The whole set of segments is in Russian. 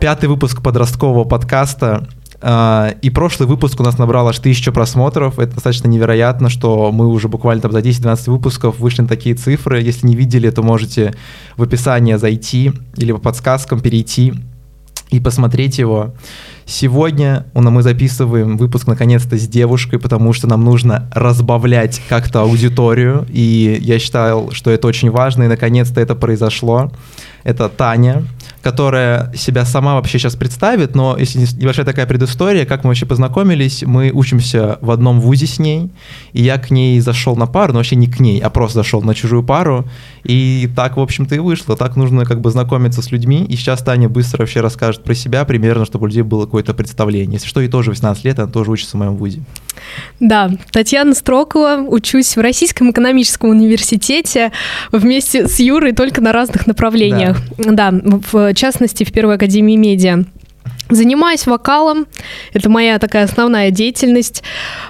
пятый выпуск подросткового подкаста. А, и прошлый выпуск у нас набрал аж тысячу просмотров. Это достаточно невероятно, что мы уже буквально там за 10-12 выпусков вышли на такие цифры. Если не видели, то можете в описание зайти или по подсказкам перейти и посмотреть его. Сегодня мы записываем выпуск наконец-то с девушкой, потому что нам нужно разбавлять как-то аудиторию, и я считал, что это очень важно, и наконец-то это произошло. Это Таня которая себя сама вообще сейчас представит, но если небольшая такая предыстория, как мы вообще познакомились, мы учимся в одном вузе с ней, и я к ней зашел на пару, но вообще не к ней, а просто зашел на чужую пару, и так, в общем-то, и вышло. Так нужно как бы знакомиться с людьми, и сейчас Таня быстро вообще расскажет про себя примерно, чтобы у людей было какое-то представление. Если что, ей тоже 18 лет, она тоже учится в моем вузе. Да, Татьяна Строкова, учусь в Российском экономическом университете вместе с Юрой только на разных направлениях. Да, да в в частности, в Первой Академии Медиа. Занимаюсь вокалом, это моя такая основная деятельность.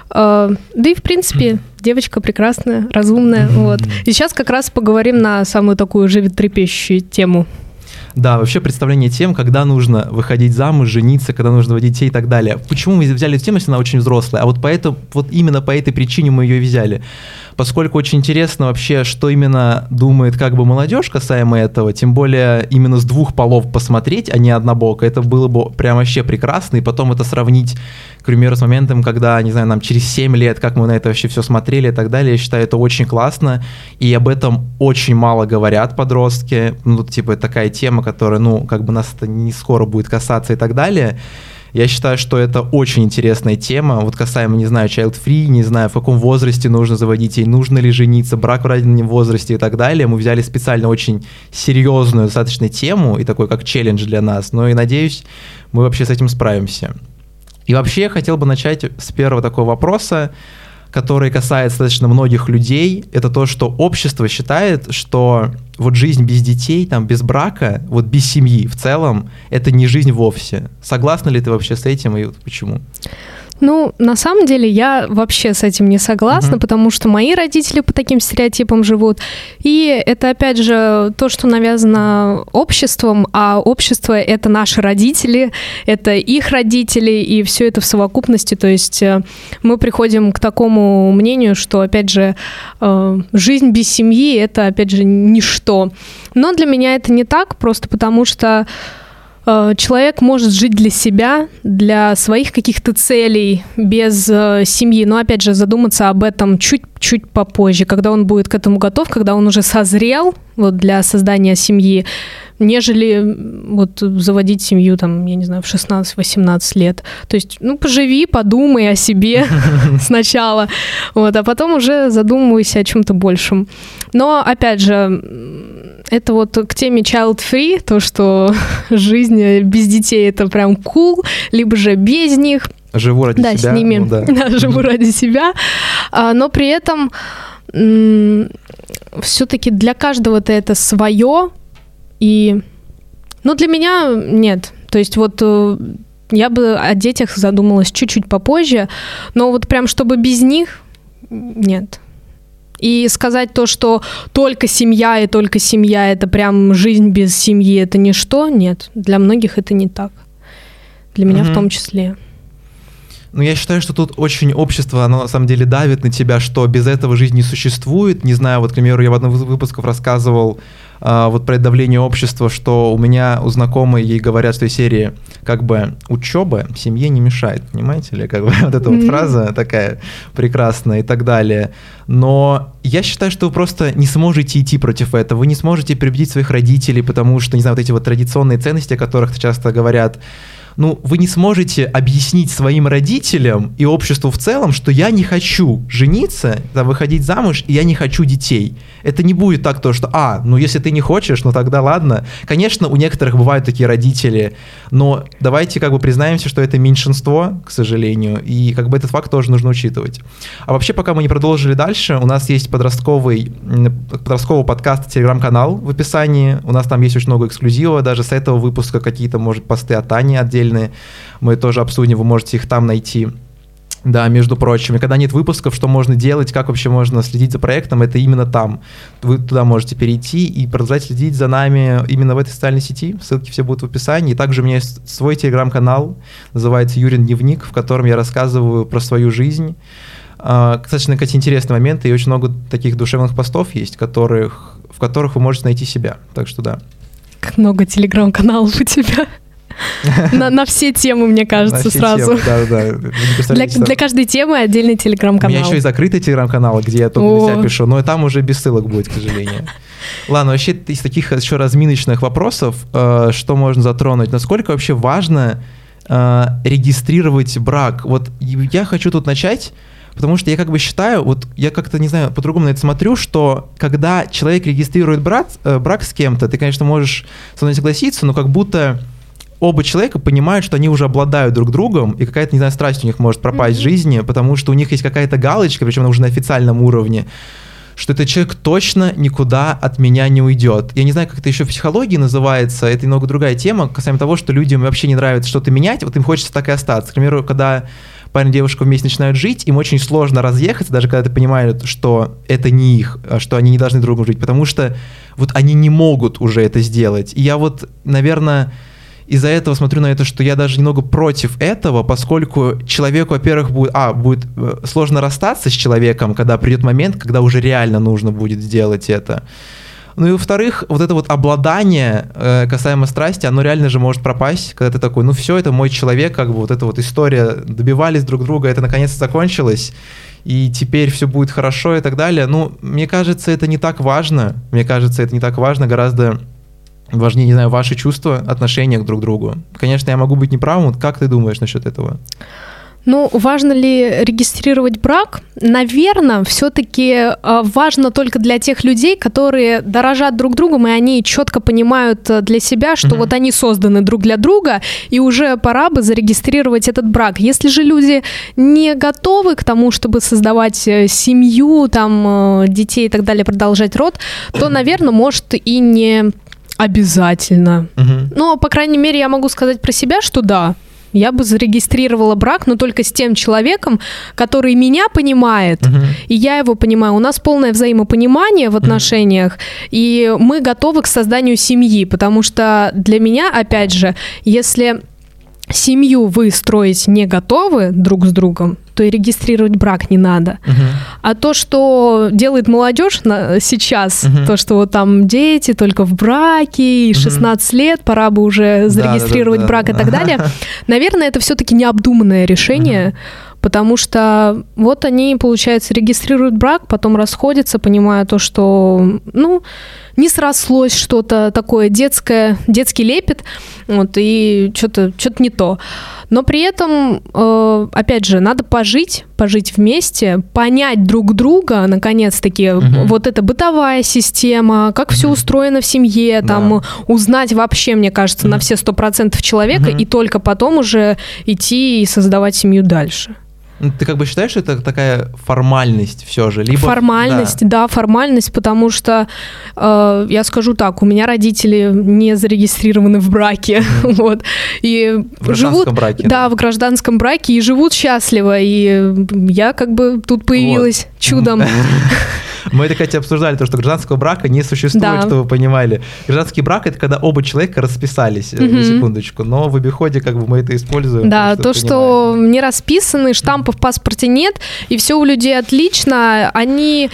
Э, да и, в принципе, девочка прекрасная, разумная. Вот. И сейчас как раз поговорим на самую такую животрепещущую тему. Да, вообще представление тем, когда нужно выходить замуж, жениться, когда нужно водить детей и так далее. Почему мы взяли эту тему, если она очень взрослая? А вот поэтому, вот именно по этой причине мы ее взяли. Поскольку очень интересно вообще, что именно думает как бы молодежь касаемо этого, тем более именно с двух полов посмотреть, а не однобоко, это было бы прям вообще прекрасно, и потом это сравнить, к примеру, с моментом, когда, не знаю, нам через 7 лет, как мы на это вообще все смотрели и так далее, я считаю, это очень классно, и об этом очень мало говорят подростки, ну, типа, такая тема, которая, ну, как бы нас это не скоро будет касаться и так далее, я считаю, что это очень интересная тема. Вот касаемо, не знаю, child-free, не знаю, в каком возрасте нужно заводить детей, нужно ли жениться, брак в раннем возрасте и так далее. Мы взяли специально очень серьезную достаточно тему и такой как челлендж для нас. Но и надеюсь, мы вообще с этим справимся. И вообще я хотел бы начать с первого такого вопроса который касается достаточно многих людей, это то, что общество считает, что вот жизнь без детей, там, без брака, вот без семьи в целом, это не жизнь вовсе. Согласна ли ты вообще с этим и вот почему? Ну, на самом деле, я вообще с этим не согласна, угу. потому что мои родители по таким стереотипам живут. И это, опять же, то, что навязано обществом, а общество — это наши родители, это их родители, и все это в совокупности. То есть э, мы приходим к такому мнению, что, опять же, э, жизнь без семьи — это, опять же, ничто. Но для меня это не так, просто потому что человек может жить для себя, для своих каких-то целей, без э, семьи. Но опять же, задуматься об этом чуть-чуть попозже, когда он будет к этому готов, когда он уже созрел вот, для создания семьи, нежели вот заводить семью, там, я не знаю, в 16-18 лет. То есть, ну, поживи, подумай о себе сначала, вот, а потом уже задумывайся о чем-то большем. Но, опять же, это вот к теме child-free, то, что жизнь без детей это прям cool, либо же без них. Живу ради да, себя. С ними, ну, да. да, живу ради себя. А, но при этом все-таки для каждого-то это свое. И, ну, для меня нет. То есть вот э, я бы о детях задумалась чуть-чуть попозже, но вот прям чтобы без них, нет. И сказать то, что только семья и только семья это прям жизнь без семьи, это ничто, нет. Для многих это не так. Для меня mm-hmm. в том числе. Ну, я считаю, что тут очень общество, оно на самом деле давит на тебя, что без этого жизни не существует. Не знаю, вот, к примеру, я в одном из выпусков рассказывал а, вот про давление общества, что у меня, у знакомой ей говорят в той серии, как бы, учеба семье не мешает, понимаете ли? Как бы вот эта вот фраза такая прекрасная и так далее. Но я считаю, что вы просто не сможете идти против этого, вы не сможете переубедить своих родителей, потому что, не знаю, вот эти вот традиционные ценности, о которых часто говорят, ну, вы не сможете объяснить своим родителям и обществу в целом, что я не хочу жениться, да, выходить замуж, и я не хочу детей. Это не будет так то, что, а, ну если ты не хочешь, ну тогда ладно. Конечно, у некоторых бывают такие родители, но давайте как бы признаемся, что это меньшинство, к сожалению, и как бы этот факт тоже нужно учитывать. А вообще, пока мы не продолжили дальше, у нас есть подростковый, подростковый подкаст, телеграм-канал в описании, у нас там есть очень много эксклюзива, даже с этого выпуска какие-то, может, посты от Тани отдельно отдельные, мы тоже обсудим, вы можете их там найти. Да, между прочим. И когда нет выпусков, что можно делать, как вообще можно следить за проектом, это именно там. Вы туда можете перейти и продолжать следить за нами именно в этой социальной сети. Ссылки все будут в описании. И также у меня есть свой телеграм-канал, называется Юрин Дневник, в котором я рассказываю про свою жизнь. А, кстати, кстати, интересный момент, и очень много таких душевных постов есть, которых, в которых вы можете найти себя. Так что да. Как много телеграм-каналов у тебя. На, на все темы, мне кажется, сразу. Темы, да, да. Для, для каждой темы отдельный телеграм-канал. У меня еще и закрытый телеграм-канал, где я только для себя пишу, но и там уже без ссылок будет, к сожалению. Ладно, вообще из таких еще разминочных вопросов, э, что можно затронуть? Насколько вообще важно э, регистрировать брак? Вот я хочу тут начать Потому что я как бы считаю, вот я как-то, не знаю, по-другому на это смотрю, что когда человек регистрирует брак, э, брак с кем-то, ты, конечно, можешь со мной согласиться, но как будто оба человека понимают, что они уже обладают друг другом, и какая-то, не знаю, страсть у них может пропасть mm-hmm. в жизни, потому что у них есть какая-то галочка, причем она уже на официальном уровне, что этот человек точно никуда от меня не уйдет. Я не знаю, как это еще в психологии называется, это немного другая тема, касаемо того, что людям вообще не нравится что-то менять, вот им хочется так и остаться. К примеру, когда парень и девушка вместе начинают жить, им очень сложно разъехаться, даже когда ты понимаешь, что это не их, а что они не должны друг другу жить, потому что вот они не могут уже это сделать. И я вот, наверное, из-за этого смотрю на это, что я даже немного против этого, поскольку человеку, во-первых, будет, а, будет э, сложно расстаться с человеком, когда придет момент, когда уже реально нужно будет сделать это. Ну и во-вторых, вот это вот обладание э, касаемо страсти, оно реально же может пропасть, когда ты такой, ну все, это мой человек, как бы вот эта вот история, добивались друг друга, это наконец-то закончилось, и теперь все будет хорошо и так далее. Ну, мне кажется, это не так важно, мне кажется, это не так важно, гораздо важнее, не знаю, ваши чувства, отношения друг к другу. Конечно, я могу быть неправым. Вот как ты думаешь насчет этого? Ну, важно ли регистрировать брак? Наверное, все-таки а, важно только для тех людей, которые дорожат друг другом, и они четко понимают э, для себя, что mm-hmm. вот они созданы друг для друга, и уже пора бы зарегистрировать этот брак. Если же люди не готовы к тому, чтобы создавать э, семью, там, э, детей и так далее, продолжать род, то, наверное, может и не обязательно. Угу. Но, по крайней мере, я могу сказать про себя, что да, я бы зарегистрировала брак, но только с тем человеком, который меня понимает, uh и я его понимаю. У нас полное взаимопонимание в отношениях, uh и мы готовы к созданию семьи, потому что для меня, опять же, если семью вы строить не готовы друг с другом, то и регистрировать брак не надо. Угу. А то, что делает молодежь на, сейчас, угу. то, что вот там дети только в браке, и 16 угу. лет, пора бы уже зарегистрировать да, да, да, брак да. и так далее, наверное, это все-таки необдуманное решение. Угу потому что вот они, получается, регистрируют брак, потом расходятся, понимая то, что, ну, не срослось что-то такое детское, детский лепет, вот, и что-то что не то. Но при этом, э, опять же, надо пожить, пожить вместе, понять друг друга, наконец-таки, угу. вот эта бытовая система, как угу. все устроено в семье, там, да. узнать вообще, мне кажется, угу. на все сто процентов человека, угу. и только потом уже идти и создавать семью дальше. Ну, ты как бы считаешь, что это такая формальность все же? Либо... Формальность, да. да, формальность, потому что э, я скажу так, у меня родители не зарегистрированы в браке, mm. вот, и в живут, браке, да, да, в гражданском браке и живут счастливо, и я как бы тут появилась вот. чудом. Мы это, кстати, обсуждали, то, что гражданского брака не существует, да. чтобы вы понимали. Гражданский брак — это когда оба человека расписались, на секундочку, но в обиходе как бы мы это используем. Да, то, что не расписаны, штампа в паспорте нет, и все у людей отлично, они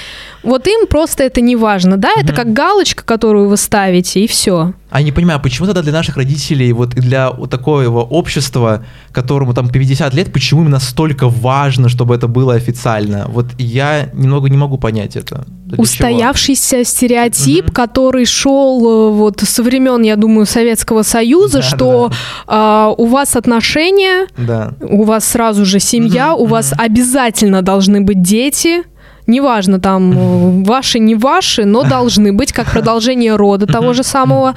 вот им просто это не важно, да, это как галочка, которую вы ставите, и все. А не понимаю, почему тогда для наших родителей, вот и для вот такого общества, которому там 50 лет, почему им настолько важно, чтобы это было официально? Вот я немного не могу понять это. Для Устоявшийся чего? стереотип, угу. который шел э, вот со времен, я думаю, Советского Союза, да, что да. Э, у вас отношения, да. у вас сразу же семья, угу, у угу. вас обязательно должны быть дети неважно, там, ваши, не ваши, но должны быть как продолжение рода того же самого.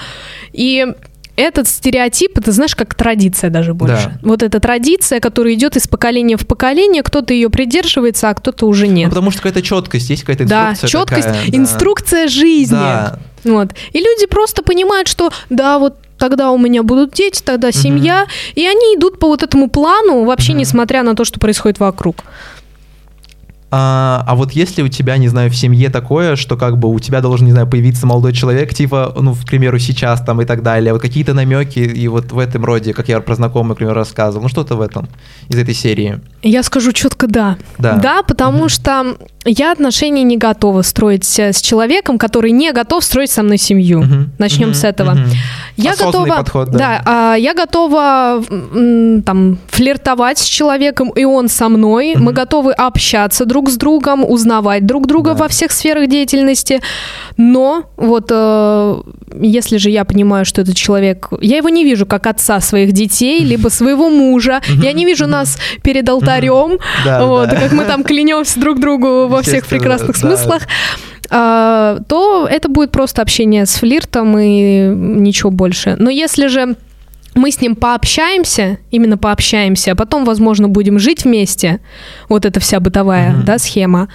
И этот стереотип, это знаешь, как традиция даже больше. Да. Вот эта традиция, которая идет из поколения в поколение, кто-то ее придерживается, а кто-то уже нет. Ну, потому что какая-то четкость, есть какая-то инструкция. Да, четкость, такая, инструкция да. жизни. Да. Вот. И люди просто понимают, что да, вот тогда у меня будут дети, тогда семья, и они идут по вот этому плану, вообще несмотря на то, что происходит вокруг. А, а вот если у тебя, не знаю, в семье такое, что как бы у тебя должен, не знаю, появиться молодой человек, типа, ну, к примеру, сейчас там и так далее, вот какие-то намеки и вот в этом роде, как я про знакомых, к примеру, рассказывал, ну, что-то в этом, из этой серии. Я скажу четко да. Да. Да, потому что я отношения не готова строить с человеком, который не готов строить со мной семью. Мгм. Начнем Мгм. с этого. Мгм. Я Осознанный готова, подход, да. да, а, я готова там флиртовать с человеком, и он со мной. Мы готовы общаться друг с другом, узнавать друг друга Да. во всех сферах деятельности. Но вот э, если же я понимаю, что этот человек, я его не вижу как отца своих детей, либо своего мужа, я не вижу нас перед алтарем, вот, как мы там клянемся друг другу во всех прекрасных смыслах, а, то это будет просто общение с флиртом и ничего больше. Но если же мы с ним пообщаемся, именно пообщаемся, а потом, возможно, будем жить вместе, вот эта вся бытовая Мгм. да, схема,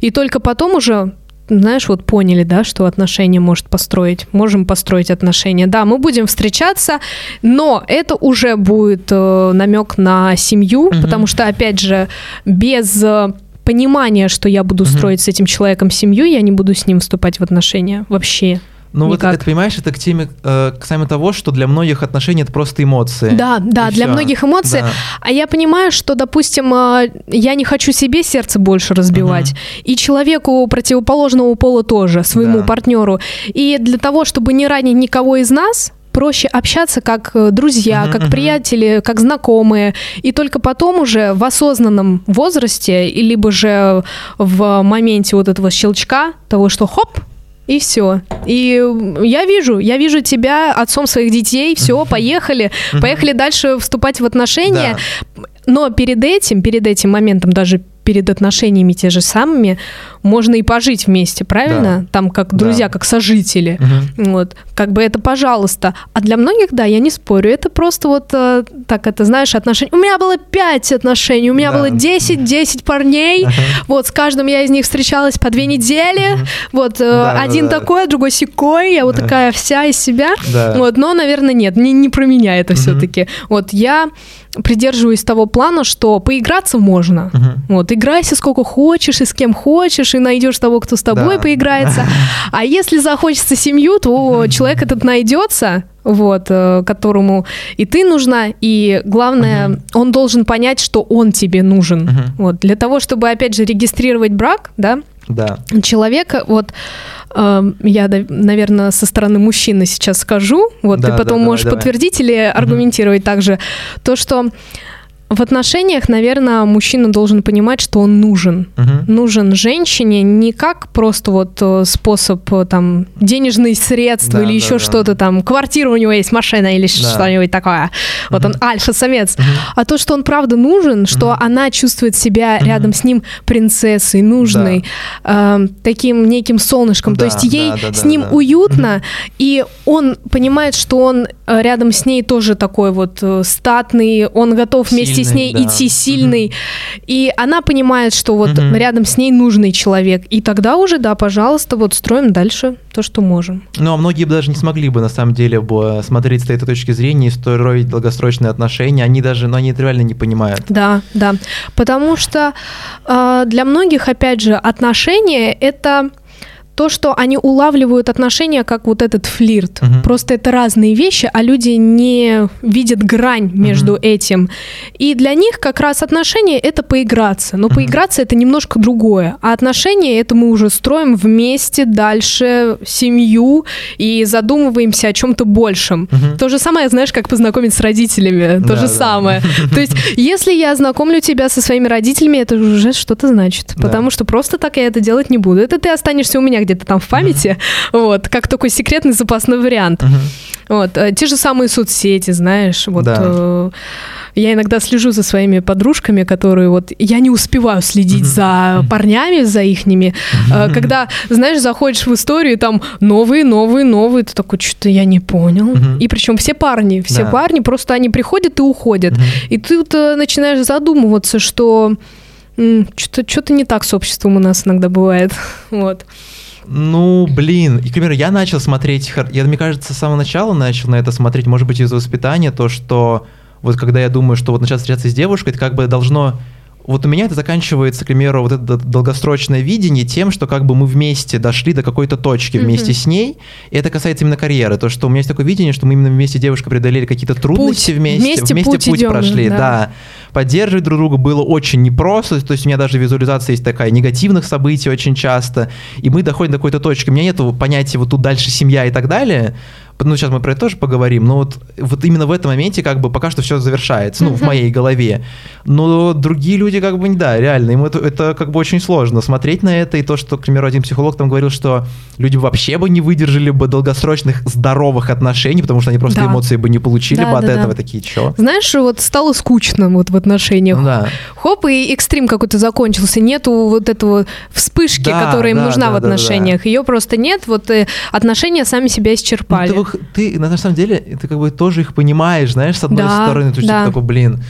и только потом уже знаешь, вот поняли, да, что отношения может построить, можем построить отношения. Да, мы будем встречаться, но это уже будет э, намек на семью, Мгм. потому что, опять же, без э, понимания, что я буду Мгм. строить с этим человеком семью, я не буду с ним вступать в отношения вообще. Ну вот это, понимаешь, это к теме, э, касаемо того, что для многих отношения это просто эмоции. Да, да, И для всё. многих эмоций. Да. А я понимаю, что, допустим, э, я не хочу себе сердце больше разбивать, и человеку противоположного пола тоже, своему Да. партнеру. И для того, чтобы не ранить никого из нас, проще общаться как э, друзья, Мгм, как мгм. приятели, как знакомые. И только потом уже в осознанном возрасте, либо же в моменте вот этого щелчка, того, что хоп, и все. И я вижу, я вижу тебя отцом своих детей, все, поехали, поехали дальше вступать в отношения. Но перед этим, перед этим моментом, даже перед отношениями те же самыми, можно и пожить вместе, правильно? Там как друзья, Да. как сожители. Мгм. Вот, как бы это пожалуйста. А для многих, да, я не спорю, это просто вот э, так, это знаешь, отношения. У меня было 5 отношений, у меня Да. было 10-10 парней, Ага. вот с каждым я из них встречалась по две недели, вот э, Да, да, один да. такой, другой секой, я вот Да. такая вся из себя. Да. Вот, но, наверное, нет, не, не про меня это Мгм. все-таки. Вот я придерживаюсь того плана, что поиграться можно. Мгм. Вот, играйся сколько хочешь и с кем хочешь, и найдешь того, кто с тобой Да. поиграется. А если захочется семью, то человек этот найдется, вот, э, которому и ты нужна, и главное, он должен понять, что он тебе нужен. Мгм. Вот, для того, чтобы, опять же, регистрировать брак, да, Да. человека, вот эм, я, наверное, со стороны мужчины сейчас скажу, вот Да, ты потом да, можешь давай, давай. подтвердить или аргументировать также, то, что в отношениях, наверное, мужчина должен понимать, что он нужен. Мгм. Нужен женщине не как просто вот э, способ э, там денежные средства Да, или да, еще да. что-то там, квартира у него есть, машина или что-нибудь такое. Вот он альфа-самец. Мгм. А то, что он правда нужен, что она чувствует себя Мгм. рядом с ним принцессой, нужной, эм, таким неким солнышком. То Да, есть ей да, да, с да, ним да. уютно, и он понимает, что он э, рядом с ней тоже такой вот э, статный, он готов вместе с Сильный, ней да. идти сильный. И она понимает, что вот Мгм. рядом с ней нужный человек. И тогда уже, да, пожалуйста, вот строим дальше то, что можем. Ну, а многие бы даже не смогли бы, на самом деле, бы смотреть с этой точки зрения и строить долгосрочные отношения. Они даже, ну, они это реально не понимают. Да, да. Потому что э, для многих, опять же, отношения это то, что они улавливают отношения как вот этот флирт. Мгм. Просто это разные вещи, а люди не видят грань между Мгм. этим. И для них как раз отношения это поиграться. Но Мгм. поиграться это немножко другое. А отношения это мы уже строим вместе дальше семью и задумываемся о чем-то большем. Мгм. То же самое, знаешь, как познакомить с родителями. То Да, же да. самое. То есть, если я знакомлю тебя со своими родителями, это уже что-то значит. Да. Потому что просто так я это делать не буду. Это ты останешься у меня где-то там в памяти, вот, как такой секретный запасной вариант. Мгм. Вот, э, те же самые соцсети, знаешь, вот Да. э, я иногда слежу за своими подружками, которые вот я не успеваю следить Мгм. за парнями, за ихними, Э, когда, знаешь, заходишь в историю, там новые, новые, новые, ты такой, что-то я не понял. Мгм. И причем все парни, все Да. парни, просто они приходят и уходят. Мгм. И ты вот начинаешь задумываться, что что-то что-то не так с обществом у нас иногда бывает. Вот. Ну, блин, и, к примеру, я начал смотреть, я, мне кажется, с самого начала начал на это смотреть, может быть, из воспитания, то, что вот когда я думаю, что вот начать встречаться с девушкой, это как бы должно вот у меня это заканчивается, к примеру, вот это долгосрочное видение тем, что как бы мы вместе дошли до какой-то точки вместе mm-hmm. с ней, и это касается именно карьеры, то, что у меня есть такое видение, что мы именно вместе девушка преодолели какие-то трудности путь. вместе, вместе, вместе путь, путь идем, прошли, да. да. Поддерживать друг друга было очень непросто, то есть у меня даже визуализация есть такая негативных событий очень часто, и мы доходим до какой-то точки, у меня нет понятия вот тут дальше семья и так далее, ну, сейчас мы про это тоже поговорим, но вот, вот именно в этом моменте как бы пока что все завершается, ну, в моей голове. Но другие люди как бы, да, реально, им это, это как бы очень сложно смотреть на это, и то, что, к примеру, один психолог там говорил, что люди вообще бы не выдержали бы долгосрочных здоровых отношений, потому что они просто да. эмоции бы не получили да, бы от да, этого, да. такие, чё? Знаешь, вот стало скучно вот в отношениях. Да. Хоп, и экстрим какой-то закончился, нету вот этого вспышки, да, которая им да, нужна да, в отношениях, да, да. ее просто нет, вот э, отношения сами себя исчерпали. Ну, ты на самом деле, ты как бы тоже их понимаешь, знаешь, с одной да, стороны, ты да. типа такой, блин,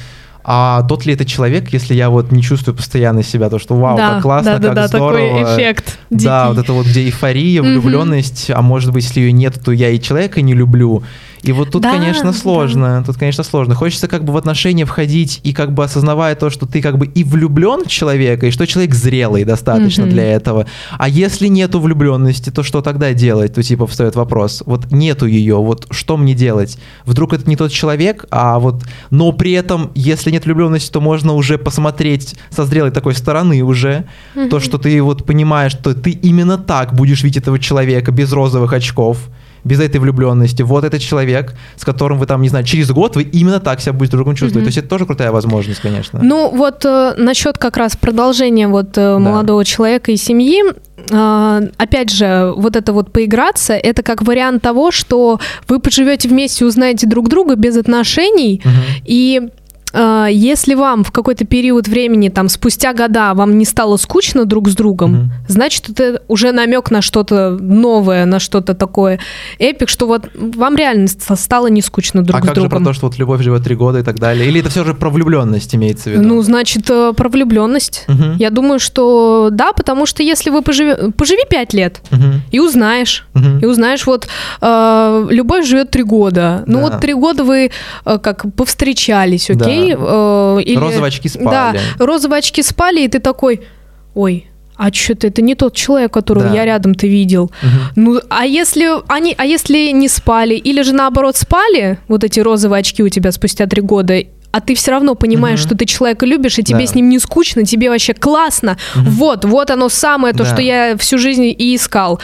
а тот ли это человек, если я вот не чувствую постоянно себя, то что вау, да, как классно, да, как да, здорово. такой эффект. Дикий. Да, вот это вот где эйфория, влюбленность, mm-hmm. а может быть, если ее нет, то я и человека не люблю. И вот тут, да, конечно, сложно. Да. Тут, конечно, сложно. Хочется как бы в отношения входить и как бы осознавая то, что ты как бы и влюблен в человека, и что человек зрелый достаточно mm-hmm. для этого. А если нету влюбленности, то что тогда делать? То типа встает вопрос. Вот нету ее, вот что мне делать? Вдруг это не тот человек, а вот... Но при этом, если нет влюбленности, то можно уже посмотреть со зрелой такой стороны уже. Mm-hmm. То, что ты вот понимаешь, что ты именно так будешь видеть этого человека без розовых очков без этой влюбленности. Вот этот человек, с которым вы там, не знаю, через год вы именно так себя будете друг другом чувствовать. Mm-hmm. То есть это тоже крутая возможность, конечно. Ну вот э, насчет как раз продолжения вот э, да. молодого человека и семьи, э, опять же, вот это вот поиграться, это как вариант того, что вы поживете вместе, узнаете друг друга без отношений, угу. и если вам в какой-то период времени, там, спустя года, вам не стало скучно друг с другом, mm-hmm. значит, это уже намек на что-то новое, на что-то такое эпик, что вот вам реально стало не скучно друг а с другом. А как же про то, что вот любовь живет три года и так далее? Или это все же про влюбленность имеется в виду? Ну, значит, э, про влюбленность. Mm-hmm. Я думаю, что да, потому что если вы поживи, поживи пять лет mm-hmm. и узнаешь, mm-hmm. и узнаешь, вот э, любовь живет три года. Ну да. вот три года вы э, как повстречались, окей? Да Э, или... Розовые очки спали. Да, розовые очки спали, и ты такой, ой, а что-то это не тот человек, которого да. я рядом ты видел. Угу. Ну, а если они, а если не спали, или же наоборот спали, вот эти розовые очки у тебя спустя три года, а ты все равно понимаешь, угу. что ты человека любишь, и тебе да. с ним не скучно, тебе вообще классно. Угу. Вот, вот оно самое, то, да. что я всю жизнь и искал.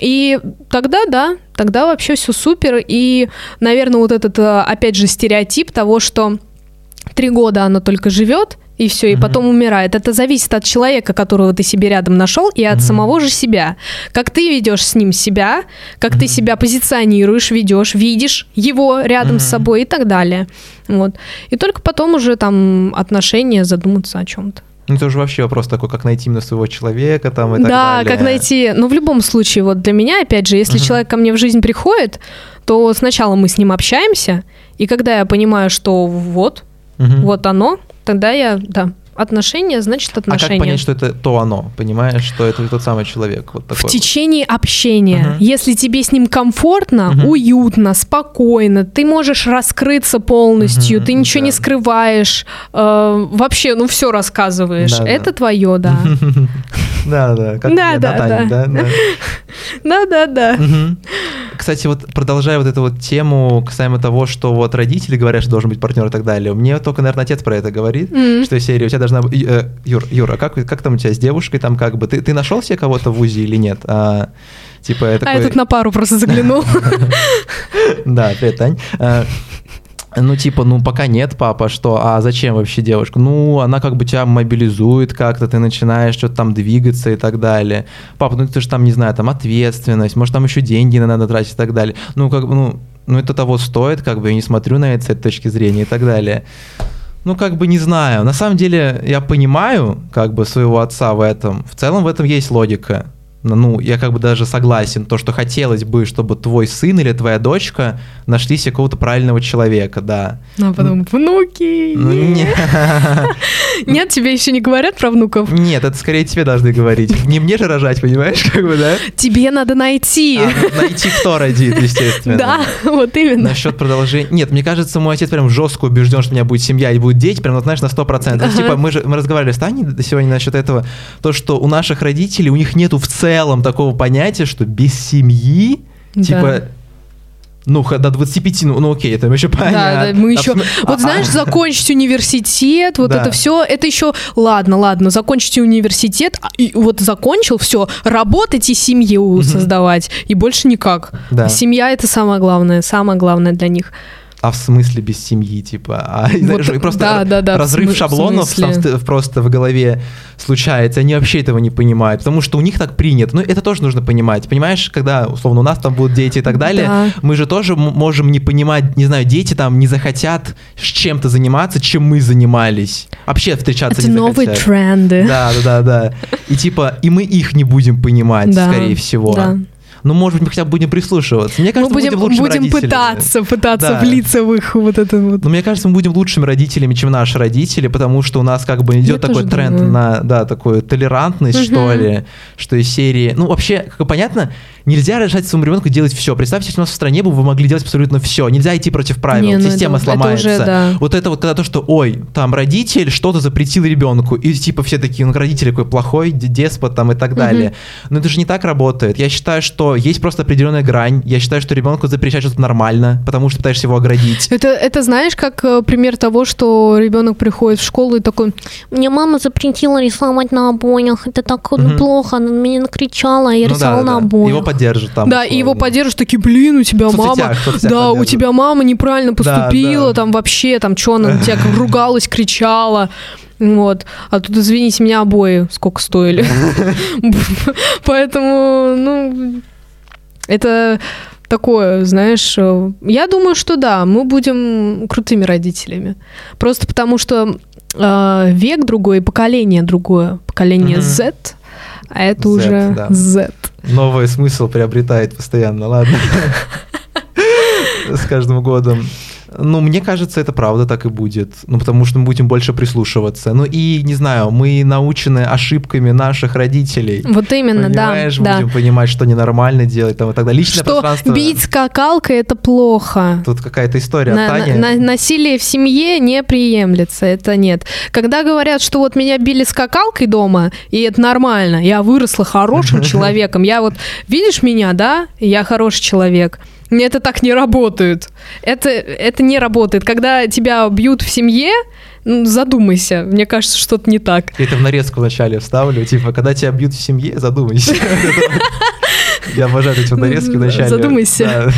И тогда, да, тогда вообще все супер. И, наверное, вот этот, э, опять же, стереотип того, что три года оно только живет, и все, и mm-hmm. потом умирает. Это зависит от человека, которого ты себе рядом нашел, и от mm-hmm. самого же себя. Как ты ведешь с ним себя, как mm-hmm. ты себя позиционируешь, ведешь, видишь его рядом mm-hmm. с собой и так далее. Вот. И только потом уже там отношения задуматься о чем-то. Ну, это уже вообще вопрос такой, как найти именно своего человека там и так да, далее. Да, как найти. Ну, в любом случае, вот для меня, опять же, если uh-huh. человек ко мне в жизнь приходит, то сначала мы с ним общаемся, и когда я понимаю, что вот, угу. вот оно, тогда я, да, отношения, значит отношения. А как понять, что это то оно, понимаешь, что это тот самый человек? Вот такой в течение общения, угу. если тебе с ним комфортно, угу. уютно, спокойно, ты можешь раскрыться полностью, угу, ты ничего да. не скрываешь, э, вообще, ну все рассказываешь, да, это да. твое, да. Да, да, как да, да, да. Да, да, да. Кстати, вот продолжая вот эту вот тему касаемо того, что вот родители говорят, что должен быть партнер и так далее, мне только, наверное, отец про это говорит, что серия у тебя должна быть... Э, Юр, Юр, а как, как там у тебя с девушкой там как бы? Ты, ты нашел себе кого-то в УЗИ или нет? А, типа, я такой... А я тут на пару просто заглянул. Да, привет, Тань. Ну, типа, ну, пока нет, папа, что, а зачем вообще девушка? Ну, она как бы тебя мобилизует как-то, ты начинаешь что-то там двигаться и так далее. Папа, ну, ты же там, не знаю, там ответственность, может, там еще деньги надо тратить и так далее. Ну, как бы, ну, ну, это того стоит, как бы, я не смотрю на это с этой точки зрения и так далее. Ну, как бы не знаю. На самом деле, я понимаю, как бы, своего отца в этом. В целом в этом есть логика. Ну, я как бы даже согласен, то, что хотелось бы, чтобы твой сын или твоя дочка нашли себе какого-то правильного человека, да. Ну, а потом внуки. Ну, не- Нет, тебе еще не говорят про внуков? Нет, это скорее тебе должны говорить. Не мне же рожать, понимаешь, как бы, да? Тебе надо найти. А, ну, найти, кто родит, естественно. Да, вот именно. Насчет продолжения. Нет, мне кажется, мой отец прям жестко убежден, что у меня будет семья и будут дети, прям, вот, знаешь, на 100%. Ага. Типа, мы же мы разговаривали с Таней сегодня насчет этого, то, что у наших родителей, у них нету в целом такого понятия, что без семьи, Да. типа, ну, до 25, ну, ну окей, это еще понятно. Да, да, мы еще, см- вот а- знаешь, а- закончить университет, вот Да. это все, это еще, ладно, ладно, закончите университет, а, и вот закончил, все, работать и семью создавать, и больше никак. Да. Семья это самое главное, самое главное для них. А в смысле без семьи, типа? А, знаешь, и просто да, да, да, в разрыв смы- в шаблонов ст- просто в голове случается. Они вообще этого не понимают, потому что у них так принято. Ну, это тоже нужно понимать. Понимаешь, когда, условно, у нас там будут дети и так далее, Да. мы же тоже можем не понимать, не знаю, дети там не захотят с чем-то заниматься, чем мы занимались. Вообще встречаться Это не новые захотят. тренды. Да, да, да, да. И типа, и мы их не будем понимать, Да, скорее всего. да. Ну, может быть, мы хотя бы будем прислушиваться. Мне Мы кажется, мы будем, лучшими будем пытаться, пытаться Да. влиться в их вот это вот. Но мне кажется, мы будем лучшими родителями, чем наши родители, потому что у нас как бы идет такой тоже тренд думаю. на, да, такую толерантность, что Мгм. ли, что из серии... Ну, вообще, как понятно, нельзя решать своему ребенку делать все. Представьте, если у нас в стране бы вы могли делать абсолютно все. Нельзя идти против правил, Не, ну система это- это сломается. уже, да. Вот это вот когда то, что, ой, там родитель что-то запретил ребенку, и типа все такие, ну, родитель какой плохой, деспот там и так далее. Но это же не так работает. Я считаю, что есть просто определенная грань. Я считаю, что ребенку запрещать что-то нормально, потому что пытаешься его оградить. Это, это знаешь, как э, пример того, что ребенок приходит в школу и такой, мне мама запретила рисовать на обоях, это так Мгм. плохо, она меня накричала, я Ну рисовала да, на да, да. обоях. Его поддержат там. да, и его условно. поддерживают, такие, блин, у тебя соцсетях, мама, соцсетях да, у тебя мама неправильно поступила, да. там вообще, там что она на тебя ругалась, кричала. Вот. А тут, извините меня, обои сколько стоили. Поэтому, ну, это такое, знаешь, э, я думаю, что да, мы будем крутыми родителями. Просто потому что э, век другой, поколение другое, поколение Мгм. Z, а это Z, уже да. Z. Новый смысл приобретает постоянно, ладно. С каждым годом. Ну, мне кажется, это правда так и будет. Ну, потому что мы будем больше прислушиваться. Ну и, не знаю, мы научены ошибками наших родителей. Вот именно, да, Понимаешь, да. будем понимать, что ненормально делать там и так далее. Личное Что пространство. бить скакалкой это плохо. Тут какая-то история На- от Тани. на- на- насилие в семье не приемлется, это нет. Когда говорят, что вот меня били скакалкой дома, и это нормально, я выросла хорошим человеком, я вот, видишь меня, да, я хороший человек. Это так не работает. Это, это не работает. Когда тебя бьют в семье, ну, задумайся. Мне кажется, что-то не так. Я это в нарезку вначале вставлю, типа, когда тебя бьют в семье, задумайся. Я обожаю эти нарезки в начале. Задумайся.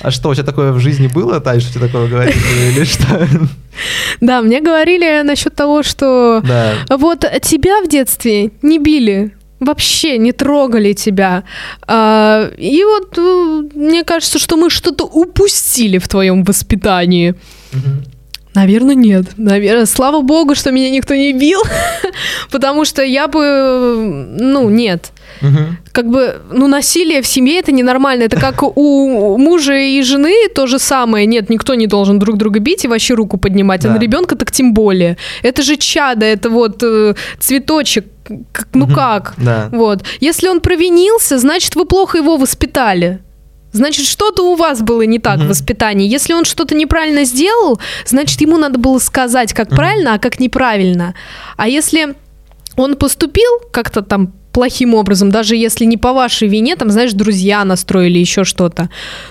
А что, у тебя такое в жизни было, Тань, что тебе такое говорили, или что? Да, мне говорили насчет того, что Да. Вот тебя в детстве не били, вообще не трогали тебя. А, и вот э, мне кажется, что мы что-то упустили в твоем воспитании. Наверное, нет. Наверное, слава богу, что меня никто не бил, потому что я бы, ну, нет. Мгм. Как бы, ну, насилие в семье это ненормально. Это как у мужа и жены то же самое. Нет, никто не должен друг друга бить и вообще руку поднимать. А Да. на ребенка так тем более. Это же чадо, это вот э, цветочек. Как- ну Мгм. как? Да. Вот. Если он провинился, значит, вы плохо его воспитали. Значит, что-то у вас было не так в Мгм. воспитании. Если он что-то неправильно сделал, значит, ему надо было сказать, как Мгм. правильно, а как неправильно. А если он поступил как-то там плохим образом, даже если не по вашей вине, там, знаешь, друзья настроили еще что-то,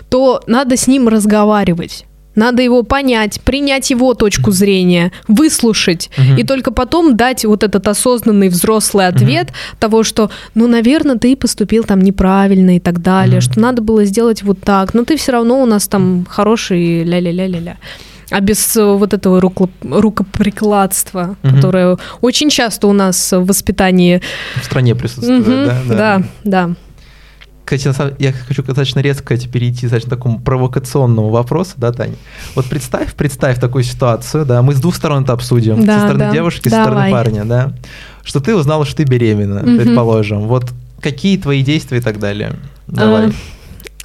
то надо с ним разговаривать. Надо его понять, принять его точку зрения, выслушать, Мгм. и только потом дать вот этот осознанный взрослый ответ того, что, ну, наверное, ты поступил там неправильно и так далее, Мгм. что надо было сделать вот так, но ты все равно у нас там хороший ля-ля-ля-ля-ля. А без э, вот этого рукло- рукоприкладства, Мгм. которое очень часто у нас в воспитании. В стране присутствует, Мгм, да? да, да. Кстати, на самом- я хочу достаточно резко эти перейти достаточно к такому провокационному вопросу, да, Таня? Вот представь, представь такую ситуацию, да, мы с двух сторон это обсудим, Да, со стороны да. девушки, со Давай. стороны парня, да, что ты узнала, что ты беременна, Мгм. предположим. Вот какие твои действия и так далее. Давай. А,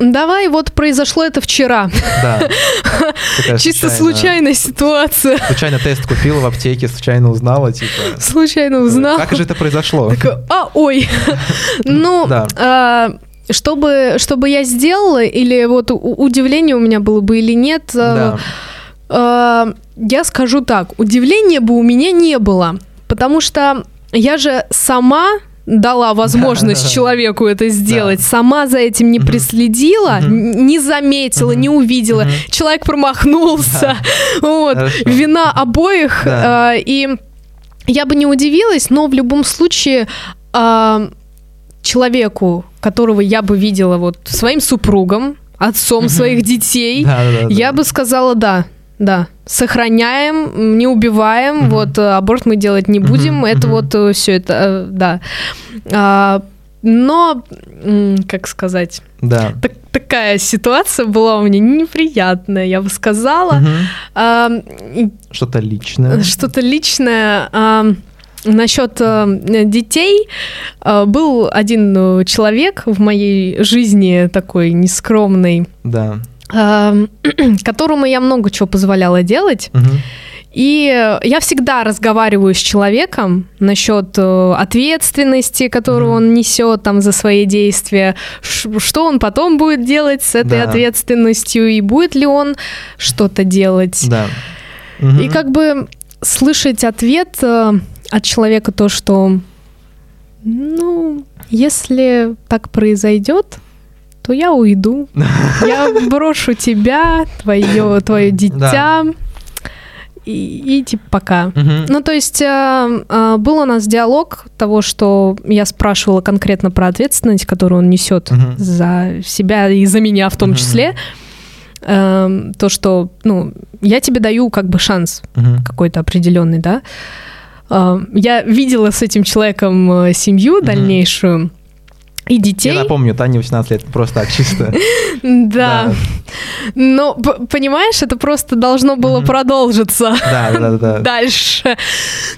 Давай, вот произошло это вчера. Да. Такая Чисто случайная ситуация. Случайно тест купила в аптеке, случайно узнала, типа. Случайно узнал. Как же это произошло? А, ой. Ну, Да. а, чтобы, чтобы я сделала, или вот удивление у меня было бы или нет, Да. а, я скажу так, удивления бы у меня не было, потому что я же сама дала возможность Да. человеку это сделать, Да. сама за этим не Мгм. преследила, н- не заметила, Мгм. не увидела, человек промахнулся, вот, Хорошо. вина обоих, Да. а, и я бы не удивилась, но в любом случае а, человеку, которого я бы видела вот своим супругом, отцом своих детей, Да, да, да, я бы сказала да. Да, сохраняем, не убиваем, вот э, аборт мы делать не будем, это вот все это, э, да. А, но, как сказать, Да. так- такая ситуация была у меня неприятная, я бы сказала. Мгм. А, Что-то личное. что-то личное. а, Насчет э, детей А, был один э, человек в моей жизни такой нескромный, Да. а, которому я много чего позволяла делать. Мгм. И я всегда разговариваю с человеком насчет э, ответственности, которую Мгм. он несет там за свои действия, что он потом будет делать с этой Да. ответственностью и будет ли он что-то делать. Да. Мгм. И как бы слышать ответ э, от человека то, что, ну, если так произойдет, то я уйду. Я брошу тебя, твое, твое дитя. И, и типа пока. Мгм. Ну, то есть э, э, был у нас диалог того, что я спрашивала конкретно про ответственность, которую он несет Мгм. за себя и за меня в том Мгм. числе. Эм, то, что, ну, я тебе даю как бы шанс Мгм. какой-то определенный, да. Эм, Я видела с этим человеком э, семью дальнейшую и детей. Я напомню, Таня 18 лет, просто так, чисто. Да. Но, понимаешь, это просто должно было продолжиться Да, да, да, да. дальше.